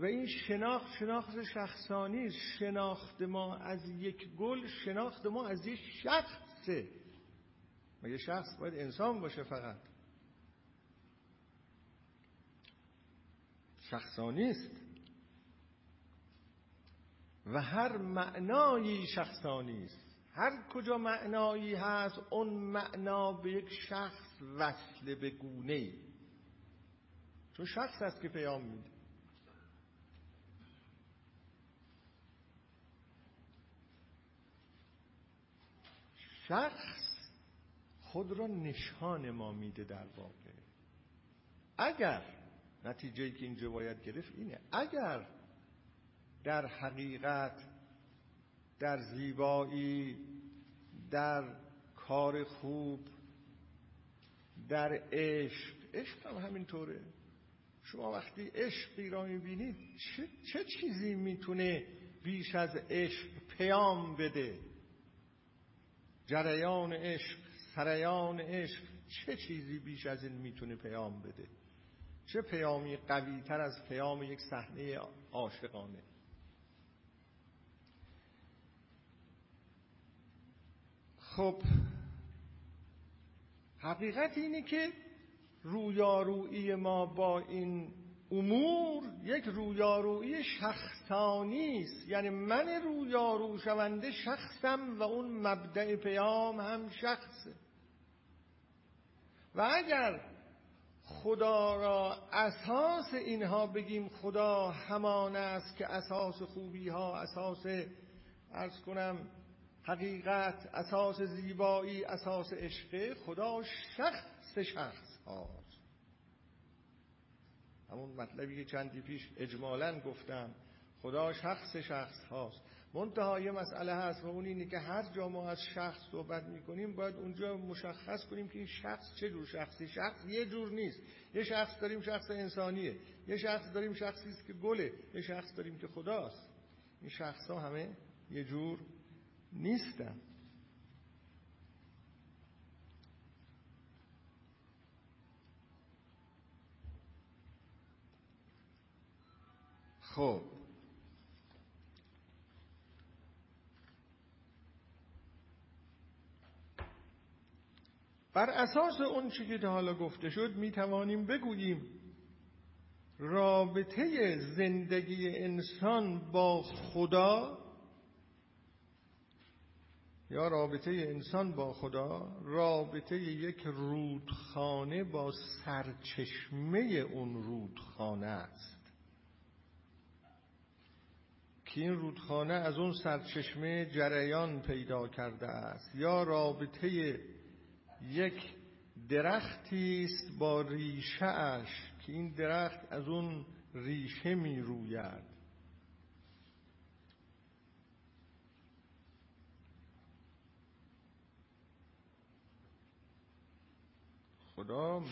A: و این شناخت شناخت شخصانی شناخت ما از یک گل شناخت ما از یک شخصه مگه شخص باید انسان باشه فقط؟ شخصانی است. و هر معنایی شخصانی است. هر کجا معنایی هست اون معنا به یک شخص وصل به گونه ای چون شخص است که پیام میده. شخص خود را نشان ما میده در واقع. اگر نتیجه که اینجا باید گرفت اینه. اگر در حقیقت در زیبایی در کار خوب در عشق عشق هم همینطوره. شما وقتی عشقی را می‌بینید چه, چه چیزی می‌تونه بیش از عشق پیام بده؟ جریان عشق سریان عشق چه چیزی بیش از این می‌تونه پیام بده؟ چه پیامی قوی تر از پیام یک صحنه عاشقانه؟ خب حقیقت اینه که رویارویی ما با این امور یک رویارویی شخصانی است. یعنی من رویارو شونده شخصم و اون مبدع پیام هم شخصه. و اگر خدا را اساس اینها بگیم خدا همان است که اساس خوبی ها اساس ارز کنم حقیقت اساس زیبایی اساس عشق خدا شخص شخص هاست همون مطلبی که چندی پیش اجمالا گفتم. خدا شخص شخص هاست. منتها یه مسئله هست و اون اینه که هر جا ما از شخص صحبت می‌کنیم باید اونجا مشخص کنیم که این شخص چه جور شخصی. شخص یه جور نیست. یه شخص داریم شخص انسانیه. یه شخص داریم شخصی است که گله. یه شخص داریم که خداست. این شخص ها همه یه جور نیستن. خب. بر اساس اون چی که حالا گفته شد می توانیم بگوییم رابطه زندگی انسان با خدا یا رابطه انسان با خدا رابطه یک رودخانه با سرچشمه اون رودخانه است. که این رودخانه از اون سرچشمه جریان پیدا کرده است. یا رابطه یک درختی است با ریشه اش که این درخت از اون ریشه می روید. خدا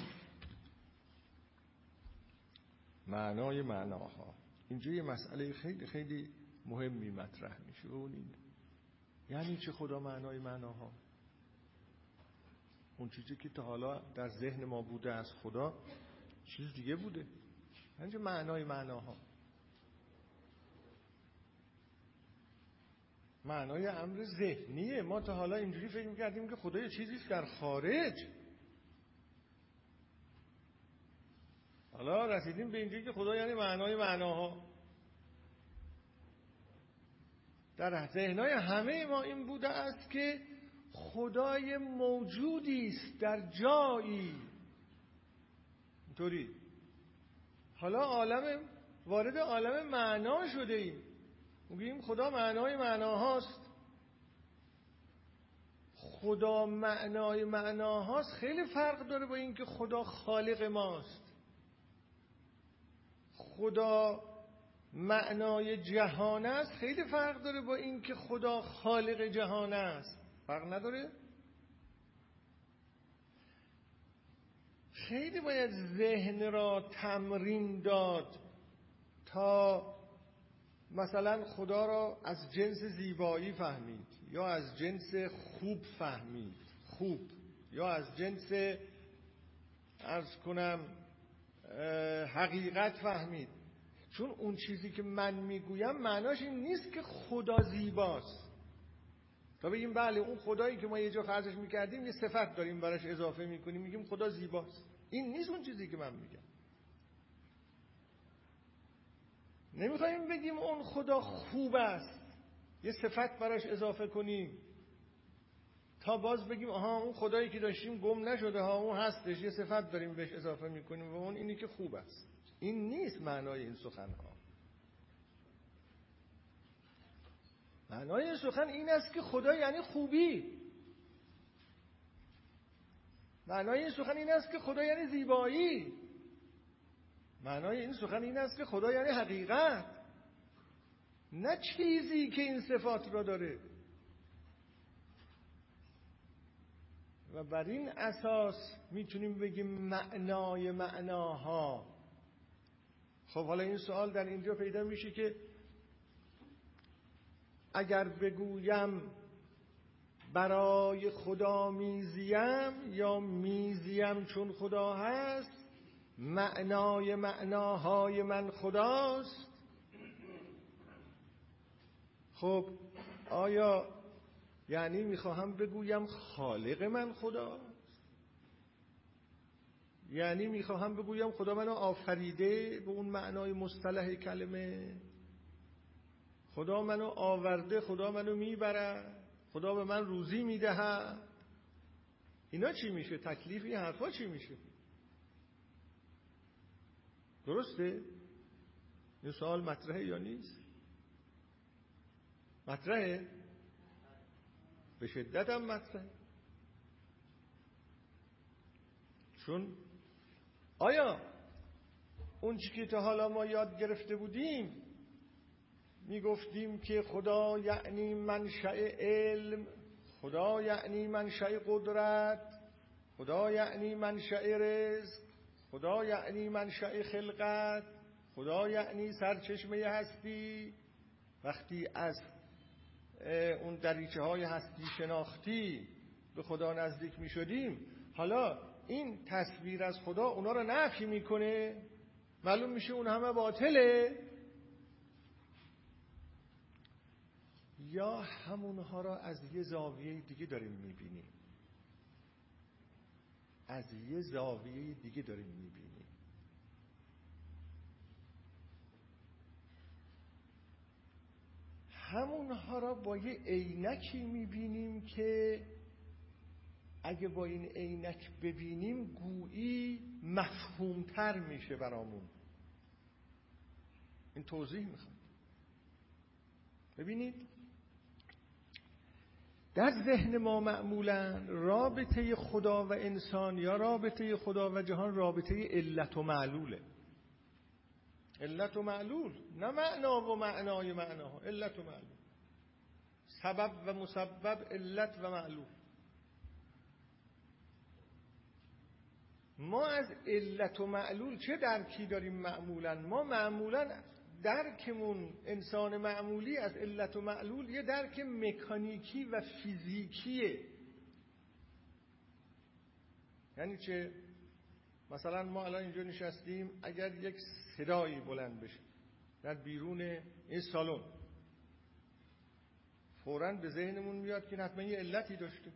A: معنای معناها. اینجا یه مسئله خیلی خیلی مهمی مطرح میشه. اون این یعنی چه خدا معنای معناها؟ اون چیزی که تا حالا در ذهن ما بوده از خدا چیز دیگه بوده. یعنی معنای معناها؟ معنای امر ذهنیه. ما تا حالا اینجوری فکر می‌کردیم که خدا یه چیزیست در خارج. حالا رسیدیم به اینجایی که خدا یعنی معنای معناها. در ذهنهای همه ما این بوده است که خدای موجودی است در جایی. اینطوری. حالا عالم وارد عالم معنا شده ایم. میگیم خدا معنای معناهاست خدا معنای معناهاست خیلی فرق داره با اینکه خدا خالق ماست. خدا معنای جهان است خیلی فرق داره با اینکه خدا خالق جهان است. فرق نداره؟ خیلی باید ذهن را تمرین داد تا مثلا خدا را از جنس زیبایی فهمید یا از جنس خوب فهمید خوب یا از جنس ارز کنم حقیقت فهمید. چون اون چیزی که من می‌گویم معناش این نیست که خدا زیباست. تا بگیم بله اون خدایی که ما یه جا خرجش می‌کردیم یه صفت داریم براش اضافه می‌کنیم میگیم خدا زیباست. این نیست اون چیزی که من میگم. نمی‌خوایم بگیم اون خدا خوب است. یه صفت براش اضافه کنیم. تا باز بگیم آها اون خدایی که داشتیم گم نشده ها اون هستش. یه صفت داریم بهش اضافه می‌کنیم و اون اینی که خوب است. این نیست معنای این سخن ها. معنای این سخن این است که خدا یعنی خوبی. معنای این سخن این است که خدا یعنی زیبایی. معنای این سخن این است که خدا یعنی حقیقت. نه چیزی که این صفات را داره. و بر این اساس می‌تونیم بگیم معنای معناها. خب حالا این سوال در اینجا پیدا میشه که اگر بگویم برای خدا میزیم یا میزیم چون خدا هست معنای معناهای من خداست. خب آیا یعنی می‌خواهم بگویم خالق من خدا؟ یعنی می‌خواهم بگویم خدا منو آفریده به اون معنای مصطلح کلمه. خدا منو آورده خدا منو می‌بره خدا به من روزی می‌دهه اینا چی میشه؟ تکلیف این حرفا چی میشه؟ درسته؟ این سوال مطرحه یا نیست؟ مطرحه؟ به شدت هم مطرحه. چون آیا اون چی که تا حالا ما یاد گرفته بودیم می‌گفتیم که خدا یعنی منشأ علم خدا یعنی منشأ قدرت خدا یعنی منشأ رزق خدا یعنی منشأ خلقت خدا یعنی سرچشمه هستی. وقتی از اون دریچه های هستی شناختی به خدا نزدیک می شدیم حالا این تصویر از خدا اونا رو نفی می‌کنه معلوم میشه اون همه باطله. یا همونها را از یه زاویه دیگه داریم می‌بینیم. از یه زاویه دیگه داریم می‌بینیم. همونها را با یه عینکی می‌بینیم که اگه با این عینک ببینیم گویی مفهومتر میشه برامون. این توضیح می‌خوام. ببینید در ذهن ما معمولا رابطه خدا و انسان یا رابطه خدا و جهان رابطه علت و معلوله. علت و معلول نه معنا و معنای معناها علت و معلول. سبب و مسبب علت و معلول. ما از علت و معلول چه درکی داریم معمولا؟ ما معمولا درکمون انسان معمولی از علت و معلول یه درک مکانیکی و فیزیکیه. یعنی چه؟ مثلا ما الان اینجا نشستیم اگر یک صدایی بلند بشه در بیرون این سالن فورا به ذهنمون میاد که حتما یه علتی داشته.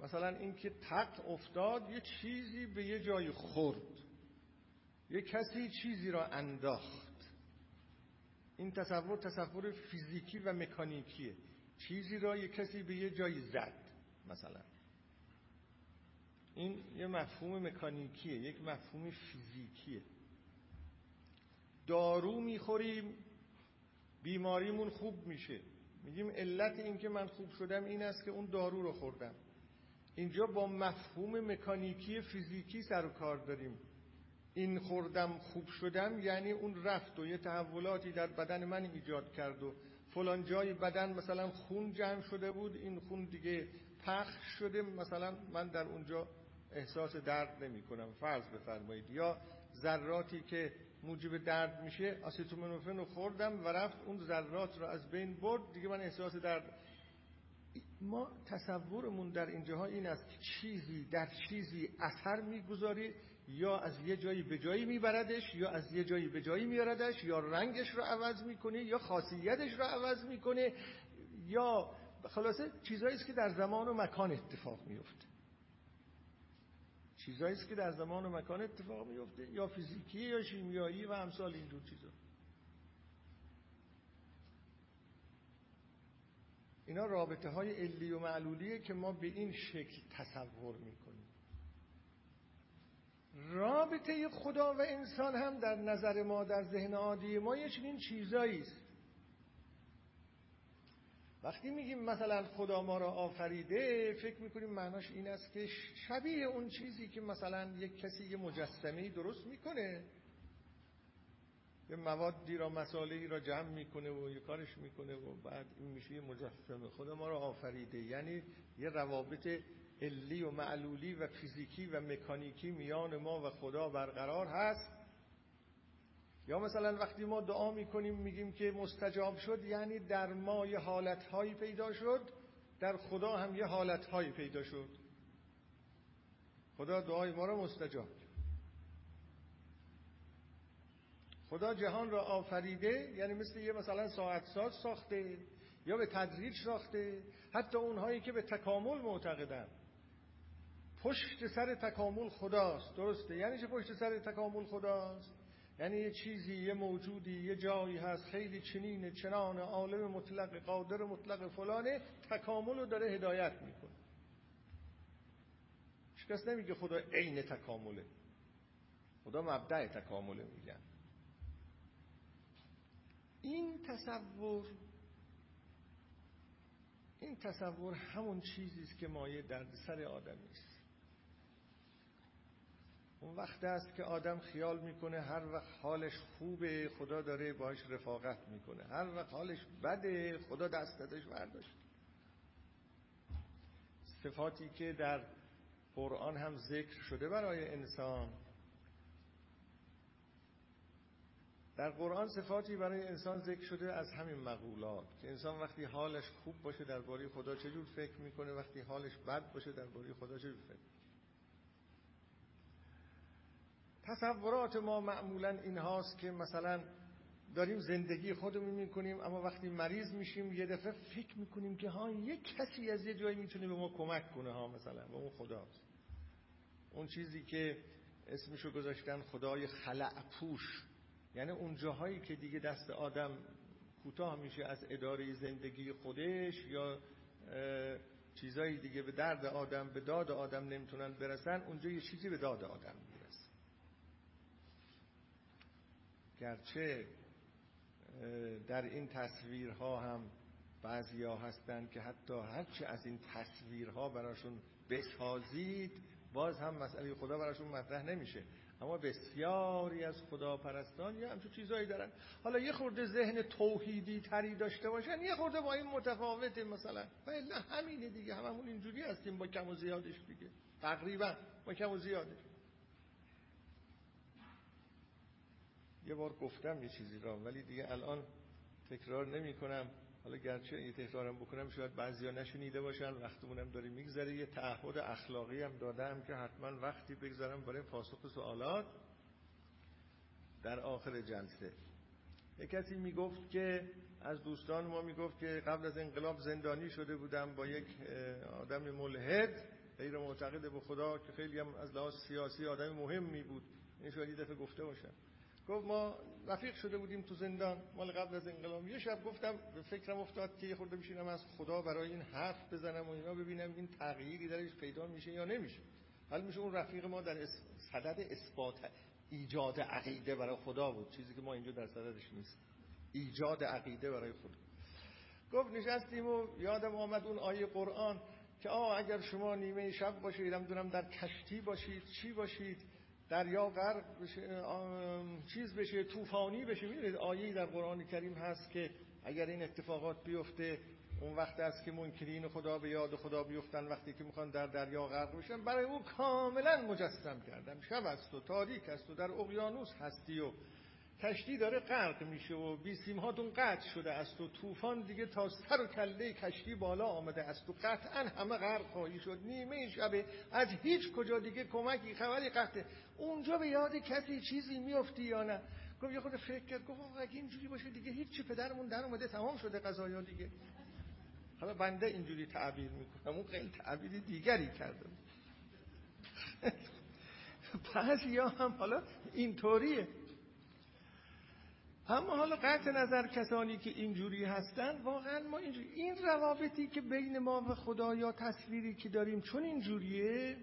A: مثلا اینکه تق افتاد یه چیزی به یه جای خورد. یه کسی چیزی را انداخت. این تصور تصور فیزیکی و مکانیکیه. چیزی را یه کسی به یه جایی زد مثلا. این یه مفهوم مکانیکیه یک مفهوم فیزیکیه. دارو می‌خوریم بیماریمون خوب میشه. میگیم علت این که من خوب شدم این است که اون دارو رو خوردم. اینجا با مفهوم مکانیکی فیزیکی سر و کار داریم. این خوردم خوب شدم یعنی اون رفت و یه تحولاتی در بدن من ایجاد کرد و فلان جای بدن مثلا خون جمع شده بود این خون دیگه پخش شده مثلا من در اونجا احساس درد نمی کنم فرض بفرمایید یا ذراتی که موجب درد میشه آسیتومنوفن رو خوردم و رفت اون ذرات رو از بین برد دیگه من احساس درد ما تصورمون در اینجاها این است که چیزی در چیزی اثر می‌گذاری یا از یه جایی به جایی میبردش یا از یه جایی به جایی میاردش یا رنگش رو عوض می‌کنه یا خاصیتش رو عوض می‌کنه یا خلاصه چیزایی است که در زمان و مکان اتفاق میفته چیزایی است که در زمان و مکان اتفاق میفته یا فیزیکی یا شیمیایی و امثال این دو چیزا. اینا رابطه های علی و معلولیه که ما به این شکل تصور می‌کنیم. رابطه خدا و انسان هم در نظر ما در ذهن عادی ما یه چنین چیزایی است. وقتی میگیم مثلا خدا ما را آفریده فکر می‌کنیم معناش این است که شبیه اون چیزی که مثلا یک کسی یه مجسمه درست می‌کنه. یه موادی را مسائلی را جمع می‌کنه و یه کارش می‌کنه و بعد این میشه مجسمه. خدا ما رو آفریده. یعنی یه روابط علی و معلولی و فیزیکی و مکانیکی میان ما و خدا برقرار هست. یا مثلا وقتی ما دعا می‌کنیم میگیم که مستجاب شد یعنی در ما یه حالتهایی پیدا شد در خدا هم یه حالتهایی پیدا شد. خدا دعای ما رو مستجاب خدا جهان را آفریده یعنی مثل یه مثلا ساعت ساز ساخته یا به تدریج ساخته حتی اونهایی که به تکامل معتقدن. پشت سر تکامل خداست درسته؟ یعنی چه پشت سر تکامل خداست؟ یعنی یه چیزی یه موجودی یه جایی هست خیلی چنین چنان عالم مطلق قادر مطلق فلانه تکامل رو داره هدایت می‌کنه. کس نمیگه خدا عین تکامله. خدا مبدع تکامله میگن. این تصور این تصور همون چیزی است که مایه دردسر آدمی است. اون وقت است که آدم خیال می‌کنه هر وقت حالش خوبه خدا داره باش رفاقت می‌کنه. هر وقت حالش بده خدا دست دادش برداشت. صفاتی که در قرآن هم ذکر شده برای انسان در قرآن صفاتی برای انسان ذکر شده از همین مقولات که انسان وقتی حالش خوب باشه درباره خدا چجور فکر می‌کنه وقتی حالش بد باشه درباره خدا چجور فکر تصورات ما معمولا این هاست که مثلا داریم زندگی خودمون می‌کنیم اما وقتی مریض میشیم یه دفعه فکر می‌کنیم که ها یه کسی از یه جایی می‌تونه به ما کمک کنه ها مثلا و اون خداست. اون چیزی که اسمشو گذاشتن خدای خلع پوش. یعنی اون جاهایی که دیگه دست آدم کوتاه میشه از اداره زندگی خودش یا چیزایی دیگه به درد آدم به داد آدم نمی‌تونن برسن اونجا یه چیزی به داد آدم می‌رسه. گرچه در این تصویرها هم بعضیا هستند که حتی هرچه از این تصویرها براشون بسازید باز هم مسئله خدا براشون مطرح نمیشه. اما بسیاری از خداپرستان یه همچون چیزایی دارن. حالا یه خورده ذهن توحیدی تری داشته باشن یه خورده با این متفاوته مثلا. و همینه دیگه. هممون اینجوری هستیم با کم و زیادش دیگه. تقریبا با کم و زیادش. یه بار گفتم یه چیزی را ولی دیگه الان تکرار نمی کنم حالا گرچه یه تکرارم بکنم شاید بعضیا نشنیده باشن وقتمونم داره میگذره. یه تعهد اخلاقی هم دادم که حتما وقتی بگذارم برای پاسخ سوالات در آخر جلسه. یه کسی می‌گفت که از دوستان ما می‌گفت که قبل از انقلاب زندانی شده بودم با یک آدم ملحد غیر معتقد به خدا که خیلی هم از لحاظ سیاسی آدم مهمی بود. این شاید یه دفعه گفته باشم گفت ما رفیق شده بودیم تو زندان مال قبل از انقلاب. یه شب گفتم به فکرم افتاد که یه خورده بشینم از خدا برای این حرف بزنم و اینا ببینم این تغییری درش پیدا میشه یا نمیشه. حال میشه اون رفیق ما در صدد اثبات ایجاد عقیده برای خدا بود. چیزی که ما اینجا در صددش نیست. ایجاد عقیده برای خدا. گفت نشستیم و یادم آمد اون آیه قرآن که آه اگر شما نیمه شب باشید دونم در کشتی باشید چی باشید؟ دریا غرق بشه چیز بشه طوفانی بشه. می‌دونید آیه‌ای در قرآن کریم هست که اگر این اتفاقات بیفته اون وقت است که منکرین خدا به یاد خدا بیفتن. وقتی که می‌خوان در دریا غرق بشن برای او کاملا مجسم کردم شب است و تاریک است و در اقیانوس هستی و کشتی داره غرق میشه و بیسیم هاتون قطع شده است و طوفان دیگه تا سر و کله کشتی بالا آمده است و قطعا همه غرق خواهی شد. نیمه شبه از هیچ کجا دیگه کمکی خبری قطعه اونجا به یاد کسی چیزی میفتی یا نه؟ گفت یه خود فکر کرد. گفت اگه اینجوری باشه دیگه هیچی پدرمون در اومده تمام شده قضایا دیگه. حالا بنده اینجوری تعبیر می‌کنم. اون خیلی تعبیر دیگری کرده بعضی یا هم حالا اینطوریه. اما حالا قطع نظر کسانی که اینجوری هستن واقعا ما اینجوری این روابطی که بین ما و خدا یا تصویری که داریم چون اینجوریه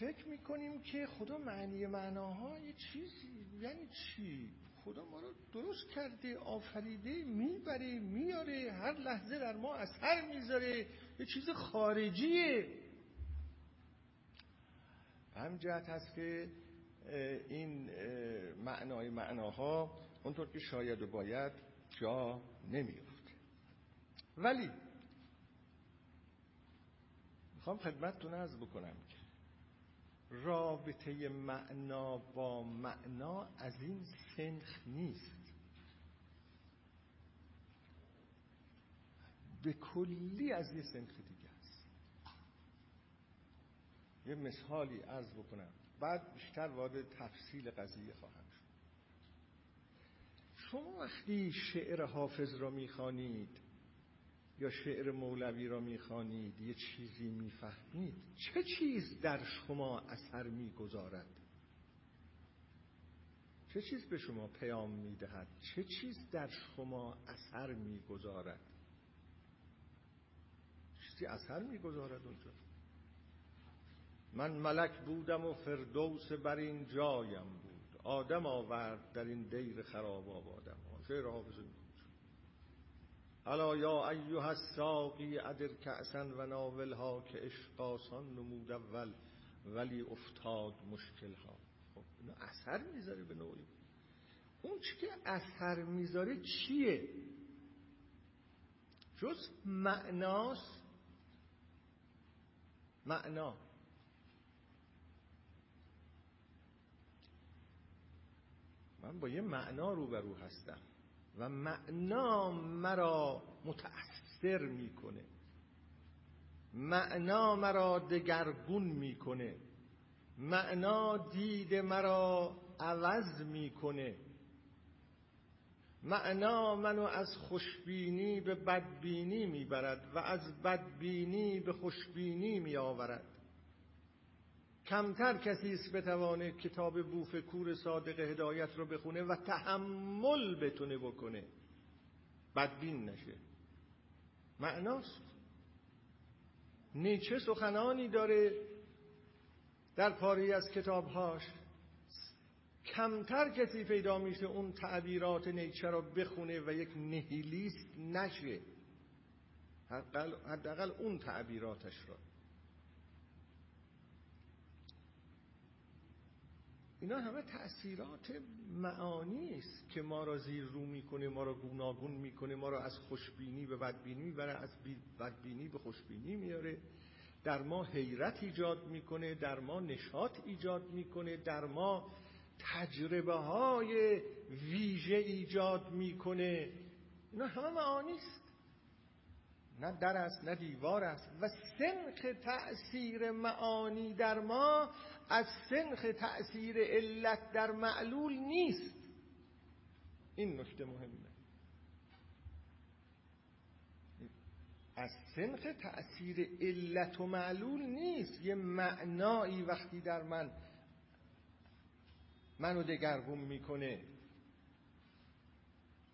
A: فکر می‌کنیم که خدا معنی معناها یه چیزی یعنی چی؟ خدا ما رو درست کرده آفریده می‌بره میاره هر لحظه در ما اثر می‌ذاره یه چیز خارجیه. هم جهت هست که این معنای معناها اونطور که شاید و باید جا نمیفته ولی می‌خوام خدمتتون عرض بکنم رابطه معنا با معنا از این سنخ نیست. به کلی از یه سنخ دیگه است. یه مثالی عرض بکنم. بعد بیشتر وارد تفصیل قضیه خواهم شد. شما وقتی شعر حافظ را می‌خوانید یا شعر مولوی را می‌خوانید یه چیزی می‌فهمید؟ چه چیز در شما اثر می‌گذارد؟ چه چیز به شما پیام می‌دهد؟ چه چیز در شما اثر می‌گذارد؟ چیزی اثر می‌گذارد اونجا. من ملک بودم و فردوس بر این جایم بود. آدم آورد در این دیر خراب آبادم. شعر حافظ الا یا ایها الساقی ادر کأسا و ناولها که عشق آسان نمود اول ولی افتاد مشکل ها خب اینا اثر می‌ذاره به نوعی. اون چی که اثر می‌ذاره چیه؟ جز معناست؟ معنا. من با یه معنا روبرو هستم. و معنا مرا متأثر می‌کنه. معنا مرا دگرگون می‌کنه. معنا دید مرا عوض می‌کنه. معنا منو از خوشبینی به بدبینی می‌برد و از بدبینی به خوشبینی میآورد. کمتر کسی است بتوانه کتاب بوف کور صادق هدایت رو بخونه و تحمل بتونه بکنه. بدبین نشه. معناست. نیچه سخنانی داره در پاری از کتابهاش. کمتر کسی پیدا میشه اون تعبیرات نیچه رو بخونه و یک نهیلیست نشه. حداقل اون تعبیراتش رو. اینا همه تأثیرات معانی است که ما را زیر رو می‌کنه ما را گوناگون می‌کنه ما را از خوشبینی به بدبینی می‌بره از بدبینی به خوشبینی میاره در ما حیرت ایجاد می‌کنه در ما نشاط ایجاد می‌کنه در ما تجربه های ویژه ایجاد می‌کنه. اینا همه معانی است. نه در است نه دیوار است. و سنخ تأثیر معانی در ما از سنخ تأثیر علت در معلول نیست. این نکته مهمه. از سنخ تأثیر علت و معلول نیست. یه معنایی وقتی در من منو دگرگون می‌کنه.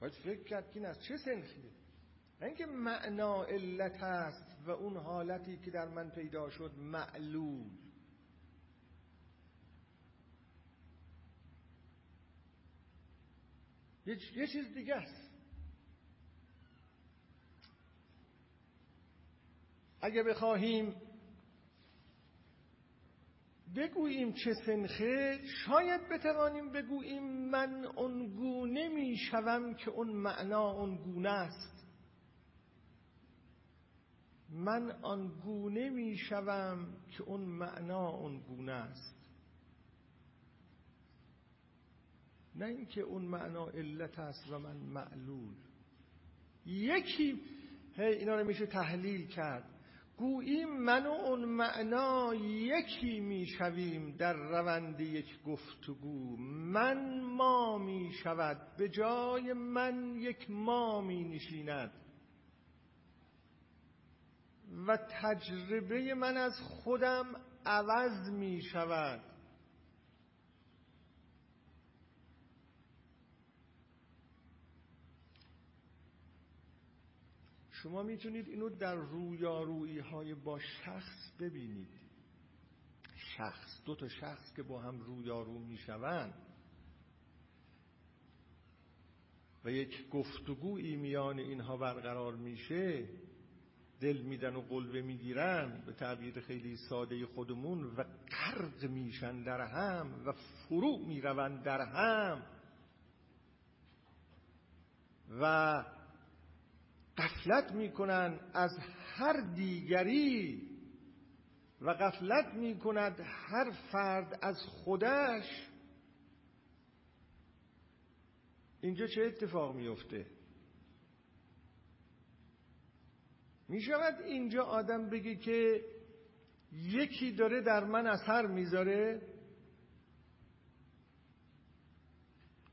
A: باید فکر کرد که این از چه سنخیه؟ اینکه معنا علت است و اون حالتی که در من پیدا شد معلول. یه چیز دیگه است. اگه بخواهیم بگوییم چه سنخه شاید بتوانیم بگوییم من اونگونه می‌شوم که اون معنا اونگونه است. من آنگونه می‌شوم که اون معنا اونگونه است. نه اینکه اون معنا علت است و من معلول. یکی هی اینا رو میشه تحلیل کرد. گویی من و اون معنا یکی می‌شویم در روند یک گفتگو. من ما می‌شود. به جای من یک ما می نشیند و تجربه من از خودم عوض می شود شما می‌تونید اینو در رویارویی های با شخص ببینید. شخص دو تا شخص که با هم رویارو می‌شوند. و یک گفتگویی میان اینها برقرار میشه دل میدن و قلبه می‌گیرن به تعبیر خیلی ساده خودمون و غرق میشن در هم و فرو می‌روند در هم. و قفلت می‌کنن از هر دیگری و قفلت می‌کند هر فرد از خودش. اینجا چه اتفاق میفته می شود اینجا آدم بگه که یکی داره در من اثر می‌ذاره؟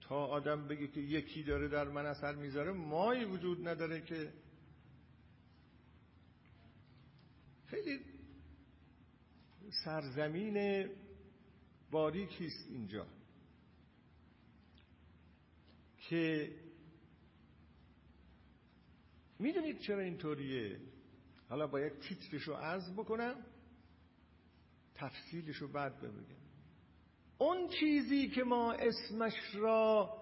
A: تا آدم بگه که یکی داره در من اثر می‌ذاره مایی وجود نداره که خیلی سرزمین باریکی است اینجا که می‌دونید چرا اینطوریه؟ حالا باید تیترش رو عرض بکنم تفصیلش رو بعد بگم اون چیزی که ما اسمش را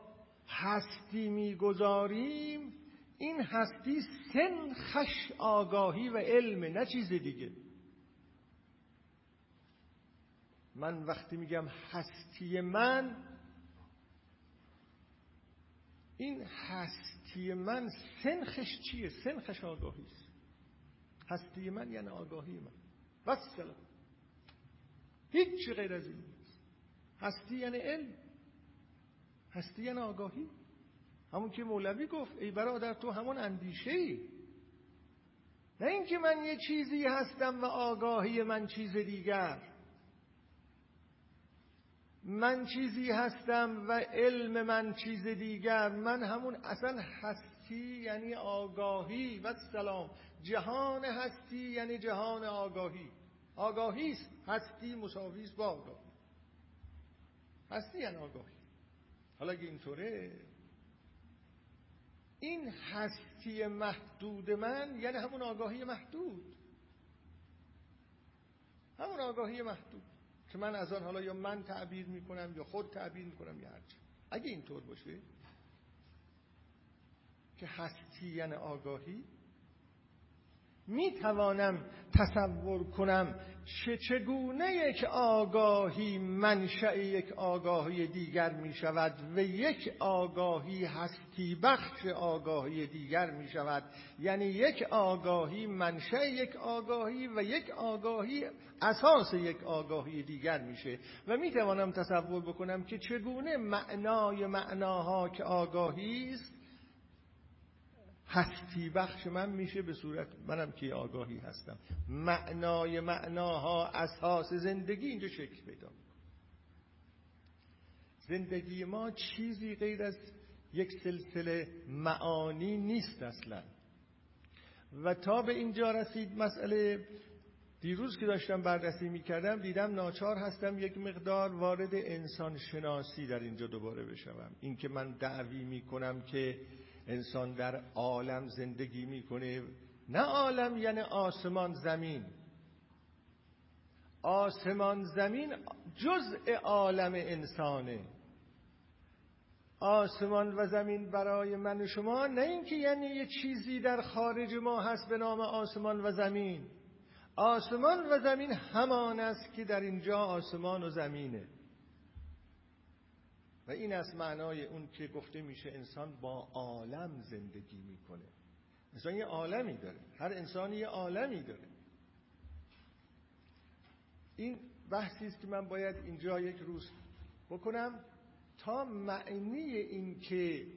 A: هستی می‌گذاریم این هستی سن خش آگاهی و علم نه چیز دیگه. من وقتی میگم هستی من این هستی من سنخش چیه؟ سنخش آگاهی است. هستی من یعنی آگاهی من. بس سلام هیچ غیر از این. هستی یعنی علم. هستی یعنی آگاهی. همون که مولوی گفت ای برادر تو همون اندیشه ای نه اینکه من یه چیزی هستم و آگاهی من چیز دیگر. من چیزی هستم و علم من چیز دیگر. من همون اصلا هستی یعنی آگاهی و سلام. جهان هستی یعنی جهان آگاهی. آگاهی است. هستی مساوی است با آگاهی. هستی آگاهی حالا اگه اینطوره این هستی محدود من یعنی همون آگاهی محدود. همون آگاهی محدود. که من از آن حالا یا من تعبیر می‌کنم یا خود تعبیر می‌کنم یا هرچی. اگه اینطور باشه که هستی یعنی آگاهی می توانم تصور کنم چه چگونه یک آگاهی منشأ یک آگاهی دیگر می شود و یک آگاهی هستی بخش آگاهی دیگر می شود یعنی یک آگاهی منشأ یک آگاهی و یک آگاهی اساس یک آگاهی دیگر میشه. و می توانم تصور بکنم که چگونه معنای معناها که آگاهی است هستی بخش من میشه به صورت منم که آگاهی هستم. معنای معناها اساس زندگی اینجا شکل پیدا زندگی ما چیزی غیر از یک سلسله معانی نیست اصلا. و تا به اینجا رسید مسئله دیروز که داشتم بررسی می‌کردم دیدم ناچار هستم یک مقدار وارد انسان شناسی در اینجا دوباره بشوم. اینکه من دعوی می‌کنم که انسان در عالم زندگی می‌کنه. نه عالم یعنی آسمان زمین. آسمان زمین جزء عالم انسانه. آسمان و زمین برای من و شما نه اینکه یعنی یه چیزی در خارج ما هست به نام آسمان و زمین. آسمان و زمین همان است که در اینجا آسمان و زمینه. و این از معنای اون که گفته میشه انسان با عالم زندگی می‌کنه. انسان یه عالمی داره. هر انسانی یه عالمی داره. این بحثی است که من باید اینجا یک روز بکنم تا معنی این که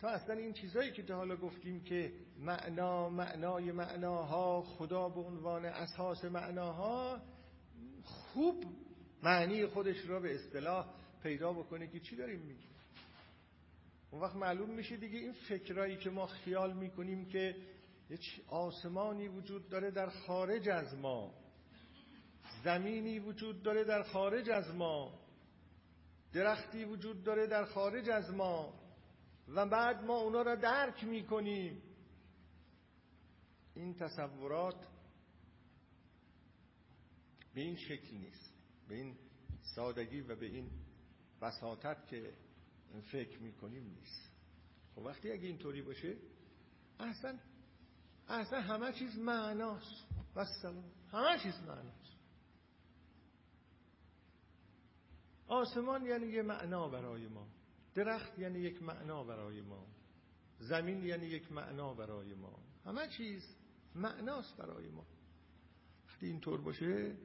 A: تا اصلا این چیزایی که تا حالا گفتیم که معنا معنای معناها خدا به عنوان اساس معناها خوب معنی خودش را به اصطلاح پیدا بکنه که چی داریم میگیم؟ اون وقت معلوم میشه دیگه این فکرایی که ما خیال می‌کنیم که یه آسمانی وجود داره در خارج از ما. زمینی وجود داره در خارج از ما. درختی وجود داره در خارج از ما. و بعد ما اونا را درک می‌کنیم. این تصورات به این شکل نیست. به این سادگی و به این بساطت که فکر می‌کنیم نیست. خب وقتی اگه اینطوری باشه اصلا اصلا همه چیز معناست. سلام همه چیز معناست. آسمان یعنی یه معنا برای ما. درخت یعنی یک معنا برای ما. زمین یعنی یک معنا برای ما. همه چیز معناست برای ما. وقتی اینطور باشه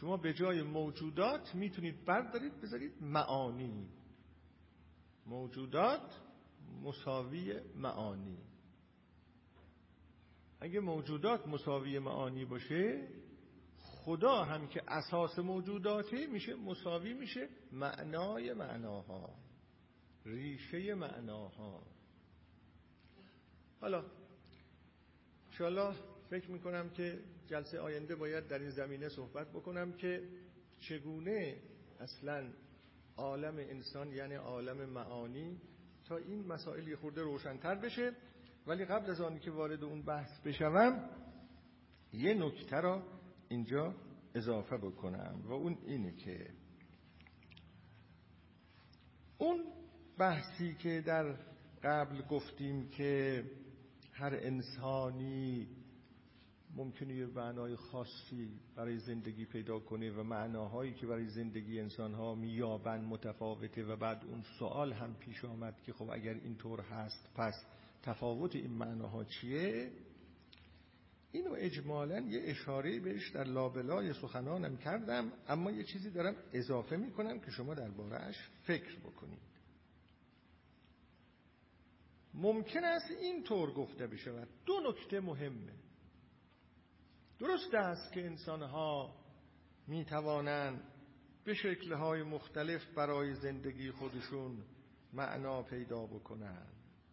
A: شما به جای موجودات می‌تونید بردارید بذارید معانی. موجودات مساوی معانی. اگه موجودات مساوی معانی باشه خدا هم که اساس موجوداته میشه مساوی میشه معنای معناها ریشه معناها. حالا انشاءالله فکر می‌کنم که جلسه آینده باید در این زمینه صحبت بکنم که چگونه اصلا عالم انسان یعنی عالم معانی تا این مسائل یه خورده روشنتر بشه. ولی قبل از آنی که وارد اون بحث بشوم یه نکته را اینجا اضافه بکنم و اون اینه که اون بحثی که در قبل گفتیم که هر انسانی ممکنه یه معنای خاصی برای زندگی پیدا کنه و معناهایی که برای زندگی انسانها میابن متفاوته و بعد اون سوال هم پیش آمد که خب اگر اینطور هست پس تفاوت این معناها چیه؟ اینو اجمالا یه اشاره بهش در لابلای سخنانم کردم اما یه چیزی دارم اضافه می‌کنم که شما دربارهش فکر بکنید. ممکن است اینطور گفته بشود. دو نکته مهمه. درست است که انسانها می توانند به شکلهای مختلف برای زندگی خودشون معنا پیدا بکنند.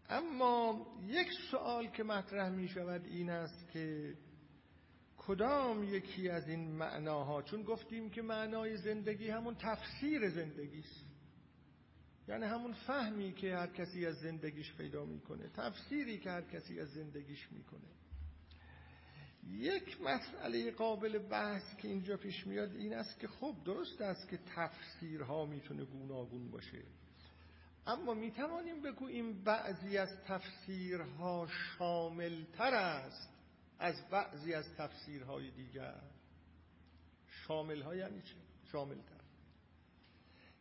A: اما یک سوال که مطرح می شود این است که کدام یکی از این معناها؟ چون گفتیم که معنای زندگی همون تفسیر زندگی است. یعنی همون فهمی که هر کسی از زندگیش پیدا می‌کنه تفسیری که هر کسی از زندگیش می‌کنه. یک مسئله قابل بحث که اینجا پیش میاد این است که خب درست است که تفسیرها می‌تونه گوناگون باشه. اما می‌توانیم بگوییم بعضی از تفسیرها شاملتر است از بعضی از تفسیرهای دیگر. شامل یعنی چه؟ شاملتر.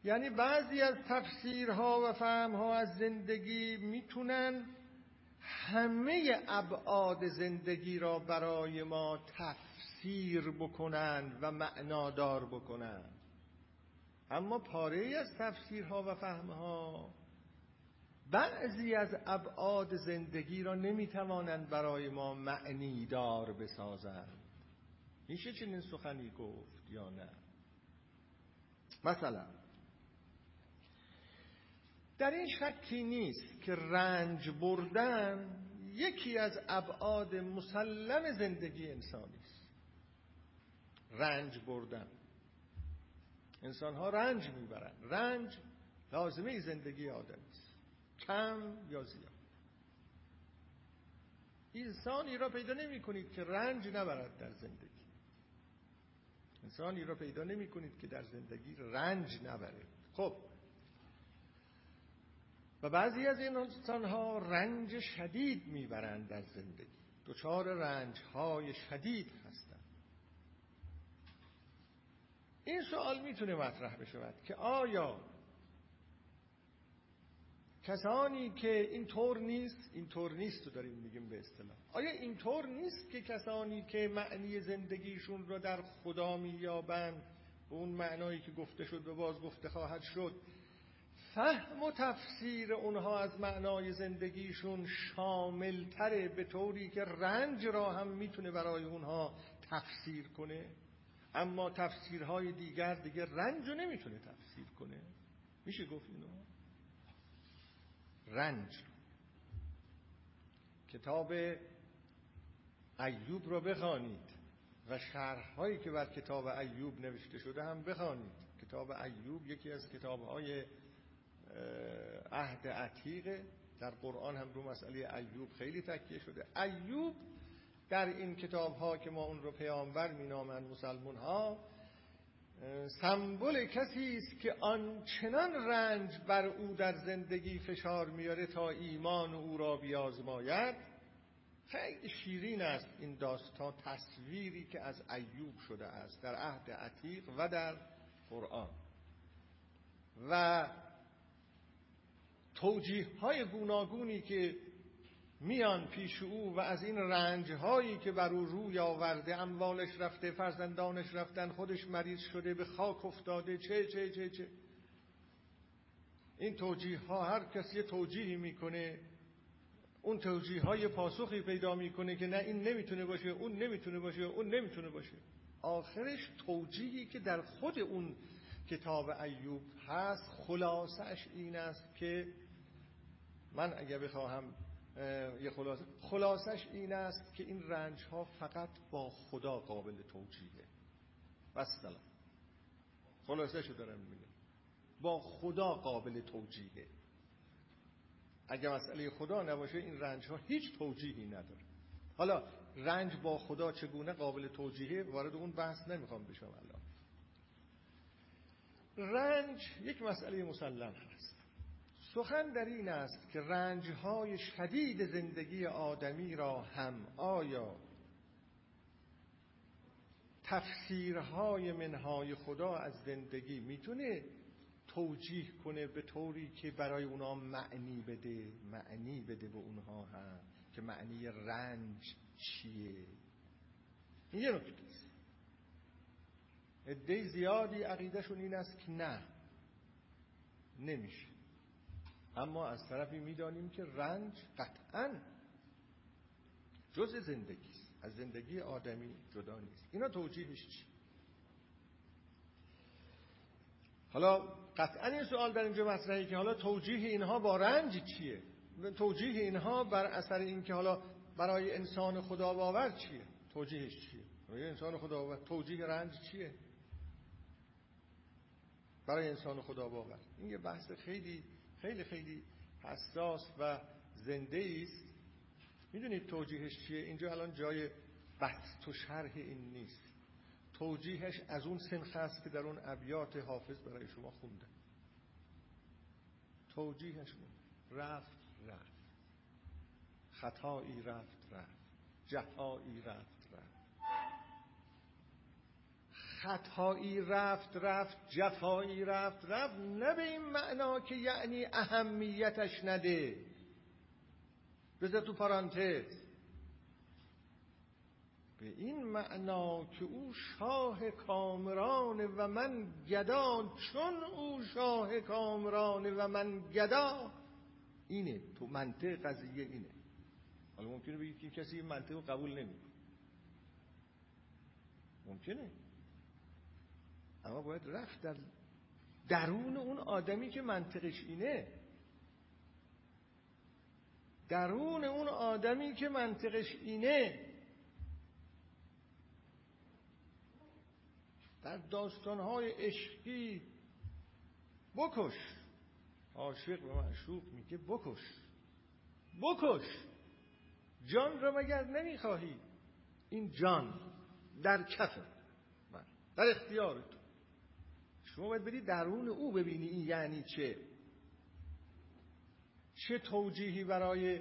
A: یعنی بعضی از تفسیرها و فهمها از زندگی می‌تونن همه ابعاد زندگی را برای ما تفسیر بکنند و معنادار بکنند. اما پاره از تفسیرها و فهمها بعضی از ابعاد زندگی را نمی‌توانند برای ما معنی دار بسازند. میشه چنین سخنی گفت یا نه؟ مثلا در این شکی نیست که رنج بردن یکی از ابعاد مسلم زندگی انسانی است. رنج بردن. انسان ها رنج می‌برند. رنج لازمه زندگی آدم است. کم یا زیاد. انسانی را پیدا نمی کنید که رنج نبرد در زندگی. انسانی را پیدا نمی کنید که در زندگی رنج نبره خب و بعضی از این انسان ها رنج شدید می‌برند در زندگی. دچار رنج های شدید هستند. این سوال می‌تونه مطرح بشود که آیا کسانی که این طور نیست این طور نیست رو داریم میگیم به اصطلاح. آیا این طور نیست که کسانی که معنی زندگیشون رو در خدا مییابند به اون معنایی که گفته شد و باز گفته خواهد شد فهم و تفسیر اونها از معنای زندگیشون شامل تره به طوری که رنج را هم می‌تونه برای اونها تفسیر کنه. اما تفسیرهای دیگر دیگه رنج رو نمی‌تونه تفسیر کنه. میشه گفت اینو؟ رنج. کتاب ایوب رو بخوانید و شرحهایی که بر کتاب ایوب نوشته شده هم بخوانید. کتاب ایوب یکی از کتابهای عهد عتیقه. در قرآن هم رو مسئله ایوب خیلی تکیه شده. ایوب در این کتاب ها که ما اون رو پیامبر مینامند مسلمون ها سمبل کسی است که آنچنان رنج بر او در زندگی فشار میاره تا ایمان او را بیازماید. خیلی شیرین است این داستان تصویری که از ایوب شده است در عهد عتیق و در قرآن. و توجیه های گوناگونی که میان پیش او و از این رنج هایی که بر او روی آورده اموالش رفته فرزندانش رفتن خودش مریض شده به خاک افتاده چه چه چه چه. این توجیه ها هر کسی توجیهی می‌کنه اون توجیه های پاسخی پیدا می‌کنه که نه این نمی‌تونه باشه اون نمی‌تونه باشه اون نمی‌تونه باشه. آخرش توجیهی که در خود اون کتاب ایوب هست خلاصش این است که من اگر بخواهم یه خلاصه خلاصش این است که این رنج ها فقط با خدا قابل توجیهه. بس سلام. شو دارم میگم. با خدا قابل توجیهه. اگر مسئله خدا نباشه این رنج ها هیچ توجیهی نداره. حالا رنج با خدا چگونه قابل توجیهه؟ وارد اون بحث نمی‌خوام بشم الان. رنج یک مسئله مسلم هست. سخن در این است که رنجهای شدید زندگی آدمی را هم آیا تفسیرهای منهای خدا از زندگی می‌تونه توجیه کنه به طوری که برای اونا معنی بده معنی بده به اونها هم که معنی رنج چیه؟ این یه نکته است. عده زیادی عقیدهشون این است که نه نمیشه. اما از طرفی می‌دانیم که رنج قطعا جز زندگی است. از زندگی آدمی جدا نیست. اینا توجیهش چی؟ حالا قطعا این سوال در اینجا مطرحه که حالا توجیه اینها با رنج چیه؟ توجیه اینها بر اثر اینکه حالا برای انسان خدا باور چیه؟ توجیهش چیه؟ برای انسان خدا باور توجیه رنج چیه؟ برای انسان خدا باور این یه بحث خیلی خیلی خیلی حساس و زنده است. می‌دونید توجیهش چیه؟ اینجا الان جای بحث و شرح این نیست. توجیهش از اون سنخ است که در اون ابیات حافظ برای شما خونده. توجیهش رفت رفت. خطایی رفت رفت. جهایی رفت. خطایی رفت رفت جفایی رفت رفت. نه به این معنا که یعنی اهمیتش نده. بذار تو پارانتز به این معنا که او شاه کامران و من گدا چون او شاه کامران و من گدا اینه. تو منطق قضیه اینه. حالا ممکنه بگید که کسی این منطق رو قبول نمی‌کنه. ممکنه. اما باید رفت در درون اون آدمی که منطقش اینه. درون اون آدمی که منطقش اینه. در داستانهای عشقی بکش. عاشق به معشوق میگه بکش. بکش. جان را مگر نمی‌خواهی؟ این جان در کفه. در اختیار تو شما باید بری درون او ببینی این یعنی چه. چه توجیهی برای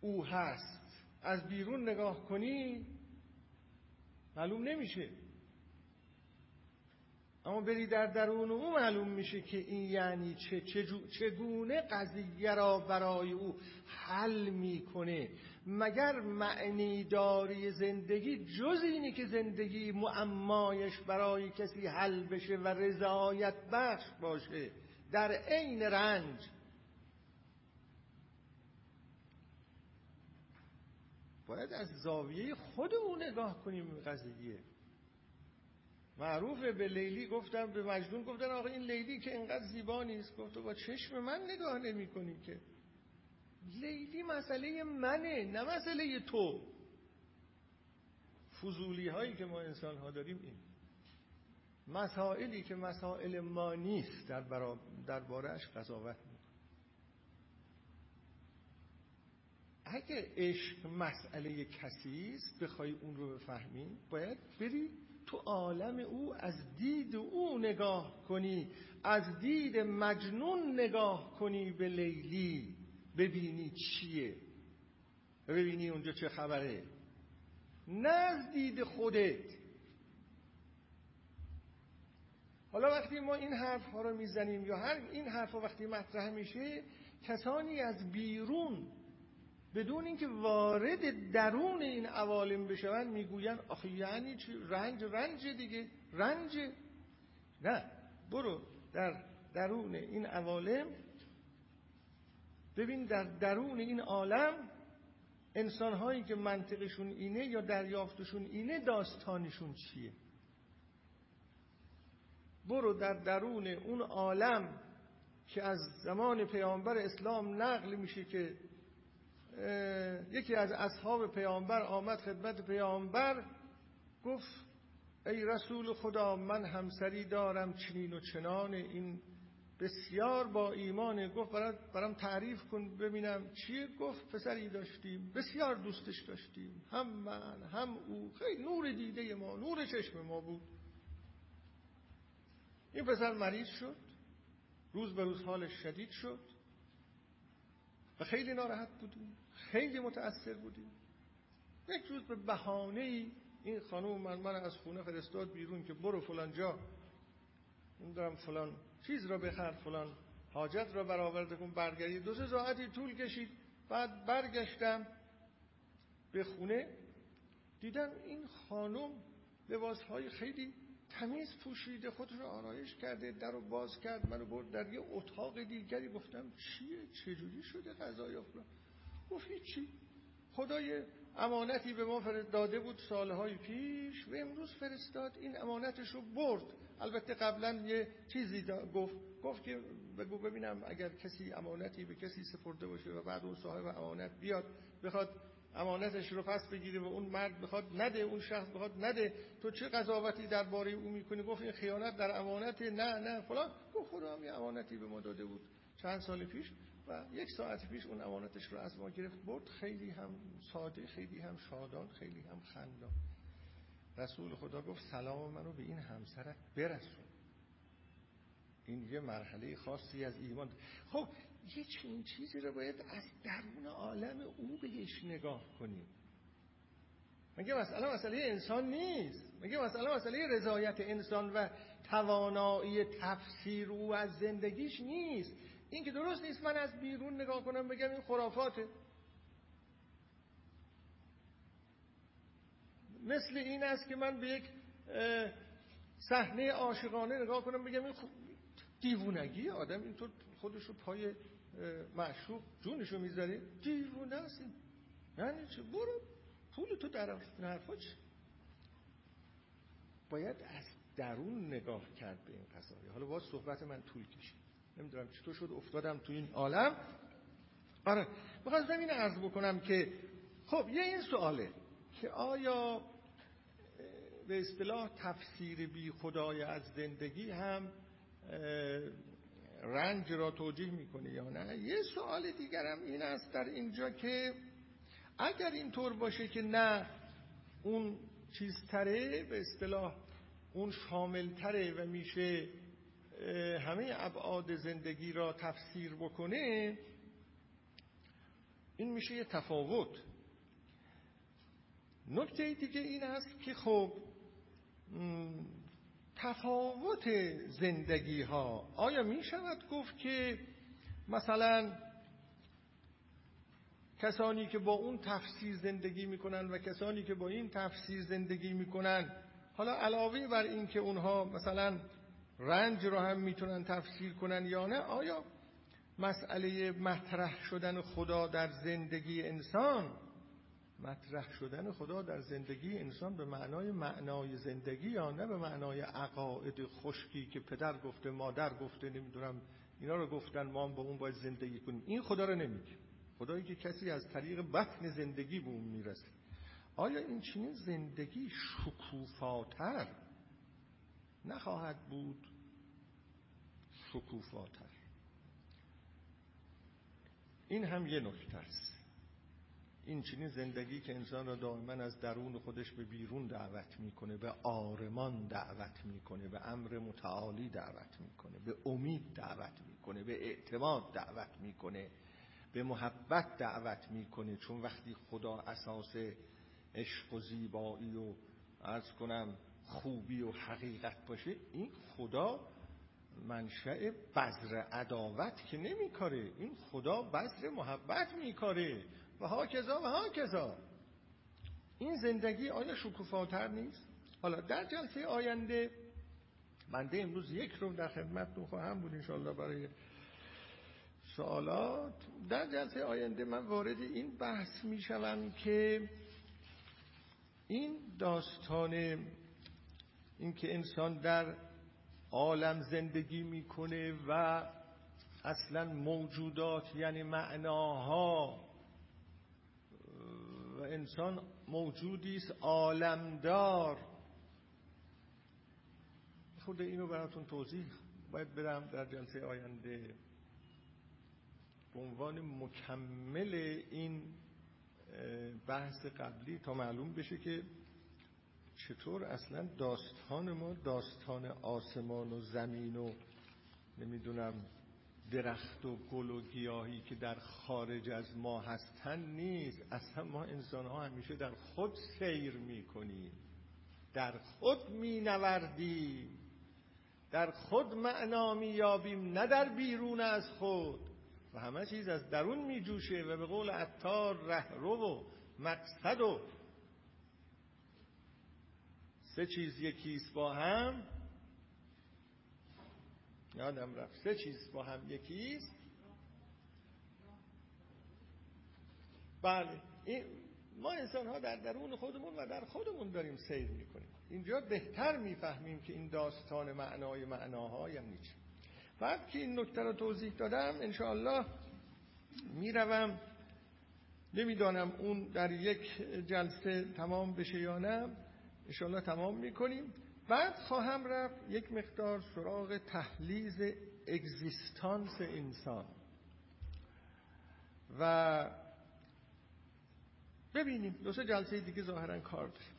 A: او هست. از بیرون نگاه کنی معلوم نمیشه. بری در درون او معلوم میشه که این یعنی چه چگونه قضیه را برای او حل می‌کنه. مگر معنی داری زندگی جز اینی که زندگی معمایش برای کسی حل بشه و رضایت بخش باشه؟ در عین رنج. باید از زاویه خود او نگاه کنیم قضیه. معروف به لیلی گفتم به مجنون گفتن آقا این لیلی که اینقدر زیبا نیست. گفت با چشم من نگاه نمی کنی که. لیلی مسئله منه نه مسئله تو. فضولی هایی که ما انسان ها داریم این. مسائلی که مسائل ما نیست در دربارهش قضاوت میکن اگه عشق مسئله کسی است بخوای اون رو بفهمی باید بری تو عالم او از دید او نگاه کنی از دید مجنون نگاه کنی به لیلی. ببینی چیه؟ ببینی اونجا چه خبره؟ نه از دید خودت. حالا وقتی ما این حرف ها رو می‌زنیم یا هر این حرف وقتی مطرح میشه کسانی از بیرون بدون اینکه وارد درون این عوالم بشون می‌گوین آخه یعنی چی؟ رنج رنج دیگه رنج. نه برو در درون این عوالم. ببین در درون این عالم انسان هایی که منطقشون اینه یا دریافتشون اینه داستانشون چیه؟ برو در درون اون عالم که از زمان پیامبر اسلام نقل میشه که یکی از اصحاب پیامبر آمد خدمت پیامبر گفت ای رسول خدا من همسری دارم چنین و چنان. این بسیار با ایمان گفت برام تعریف کن ببینم چیه. گفت پسری داشتیم بسیار دوستش داشتیم. هم من هم او. خیلی نور دیده ما نور چشم ما بود. این پسر مریض شد. روز به روز حالش شدید شد. و خیلی ناراحت بودیم. خیلی متأثر بودیم. یک روز به بهانه ای این خانوم من من از خونه فرستاد بیرون که برو فلان جا. دارم فلان چیز را بخر فلان حاجت را برآورده کن برگردی دو سه ساعتی طول کشید. بعد برگشتم به خونه. دیدم این خانم لباس های خیلی تمیز پوشیده خودش رو آرایش کرده در رو باز کرد منو برد در یه اتاق دیگری. گفتم چیه؟ چجوری شده غذای فلان گفت چی خدای امانتی به ما داده بود سالهای پیش و امروز فرستاد. این امانتش رو برد. البته قبلا یه چیزی گفت. گفت که بگو ببینم اگر کسی امانتی به کسی سپرده باشه و بعد اون صاحب امانت بیاد بخواد امانتش رو پس بگیره و اون مرد بخواد نده اون شخص بخواد نده. تو چه قضاوتی درباره او می‌کنی؟ گفت این خیانت در امانت نه نه فلان. گفت خدا هم امانتی به ما داده بود. چند سال پیش و یک ساعت پیش اون امانتش رو از ما گرفت برد. خیلی هم ساده خیلی هم شادان خیلی هم خندان. رسول خدا گفت سلام منو به این همسرت برسون. این یه مرحله خاصی از ایمان. خب یه چیزی رو باید از درون عالم او بهش نگاه کنیم. مگه مسئله مسئله انسان نیست؟ مگه مسئله مسئله رضایت انسان و توانایی تفسیر او از زندگیش نیست؟ این که درست نیست من از بیرون نگاه کنم بگم این خرافاته. مثل این است که من به یک صحنه عاشقانه نگاه کنم بگم این دیوونگی آدم. اینطور خودشو پای معشوق جونشو می‌ذاره دیوونه است یعنی چه؟ برو. پول تو در حرفا چه باید از درون نگاه کرد به این قضایه حالا باز صحبت من طول کشید. نمی‌دونم چطور شد افتادم تو این عالم. آره بخواستم این عرض بکنم که خب یه این سواله که آیا به اصطلاح تفسیر بی خدای از زندگی هم رنج را توجیه می‌کنه یا نه؟ یه سوال دیگرم این است در اینجا که اگر اینطور باشه که نه اون چیزتره به اصطلاح اون شاملتره و میشه همه ابعاد زندگی را تفسیر بکنه این میشه یه تفاوت. نکته دیگه این است که خب تفاوت زندگی ها آیا می شود گفت که مثلا کسانی که با اون تفسیر زندگی می‌کنن و کسانی که با این تفسیر زندگی می‌کنن حالا علاوه بر این که اونها مثلا رنج رو هم می‌تونن تفسیر کنن یا نه آیا مسئله مطرح شدن خدا در زندگی انسان؟ مطرح شدن خدا در زندگی انسان به معنای معنای زندگی یا نه؟ به معنای عقاید خشکی که پدر گفته مادر گفته نمی‌دونم اینا رو گفتن ما هم با اون باید زندگی کنیم. این خدا رو نمیگه. خدایی که کسی از طریق بطن زندگی به اون می‌رسه. آیا این چنین زندگی شکوفاتر نخواهد بود شکوفاتر. این هم یه نکته است. این چنین زندگی که انسان را دائما از درون خودش به بیرون دعوت می‌کنه به آرمان دعوت می‌کنه به امر متعالی دعوت می‌کنه به امید دعوت می‌کنه به اعتماد دعوت می‌کنه به محبت دعوت می‌کنه. چون وقتی خدا اساس عشق و زیبایی و ارز کنم خوبی و حقیقت باشه این خدا منشأ بذر عداوت که نمیکاره. این خدا بذر محبت میکاره. و ها کذا و ها کذا این زندگی آیا شکوفاتر نیست؟ حالا در جلسه آینده بنده امروز یک رو در خدمتتون خواهم بود انشاءالله برای سوالات. در جلسه آینده من وارد این بحث می‌شوم که این داستان اینکه انسان در عالم زندگی می‌کنه و اصلا موجودات یعنی معناها و انسان موجودی است عالمدار. خود اینو براتون توضیح باید برم در جلسه آینده. به عنوان مکمل این بحث قبلی تا معلوم بشه که چطور اصلا داستان ما داستان آسمان و زمین و نمی‌دونم درخت و گل و گیاهی که در خارج از ما هستن نیست. اصلا ما انسان ها همیشه در خود سیر می‌کنیم. در خود مینوردیم. در خود معنا میابیم نه در بیرون از خود. و همه چیز از درون میجوشه و به قول عطار رهرو و مقصد و سه چیز یکیست با هم. یادم رفت. سه چیز با هم یکیست بله. این ما انسان ها در درون خودمون و در خودمون داریم سیر می‌کنیم. اینجا بهتر می‌فهمیم که این داستان معنای معناها یعنی چی بعد که این نکته رو توضیح دادم انشاءالله می‌روم. نمی‌دانم اون در یک جلسه تمام بشه یا نه. انشاءالله تمام می‌کنیم. بعد خواهم رفت یک مقدار سراغ تحلیز اگزیستانس انسان. و ببینیم دو سه جلسه دیگه ظاهرا کار داریم.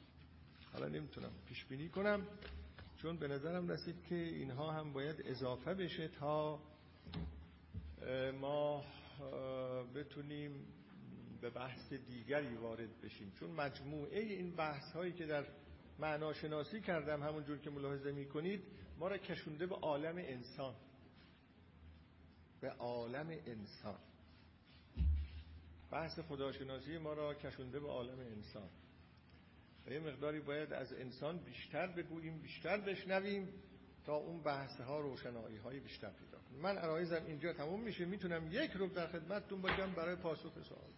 A: حالا نمی‌تونم پیش بینی کنم چون به نظرم رسید که اینها هم باید اضافه بشه تا ما بتونیم به بحث دیگری وارد بشیم. چون مجموعه این بحث هایی که در معناشناسی کردم همون جور که ملاحظه می‌کنید ما را کشونده به عالم انسان. به عالم انسان. بحث خداشناسی ما را کشونده به عالم انسان. و یه مقداری باید از انسان بیشتر بگوییم بیشتر بشنویم تا اون بحث ها روشنایی های بیشتر پیدا کنیم. من عرایزم اینجا تموم میشه. می‌تونم یک رو در خدمتتون باشم برای پاسخ سوال.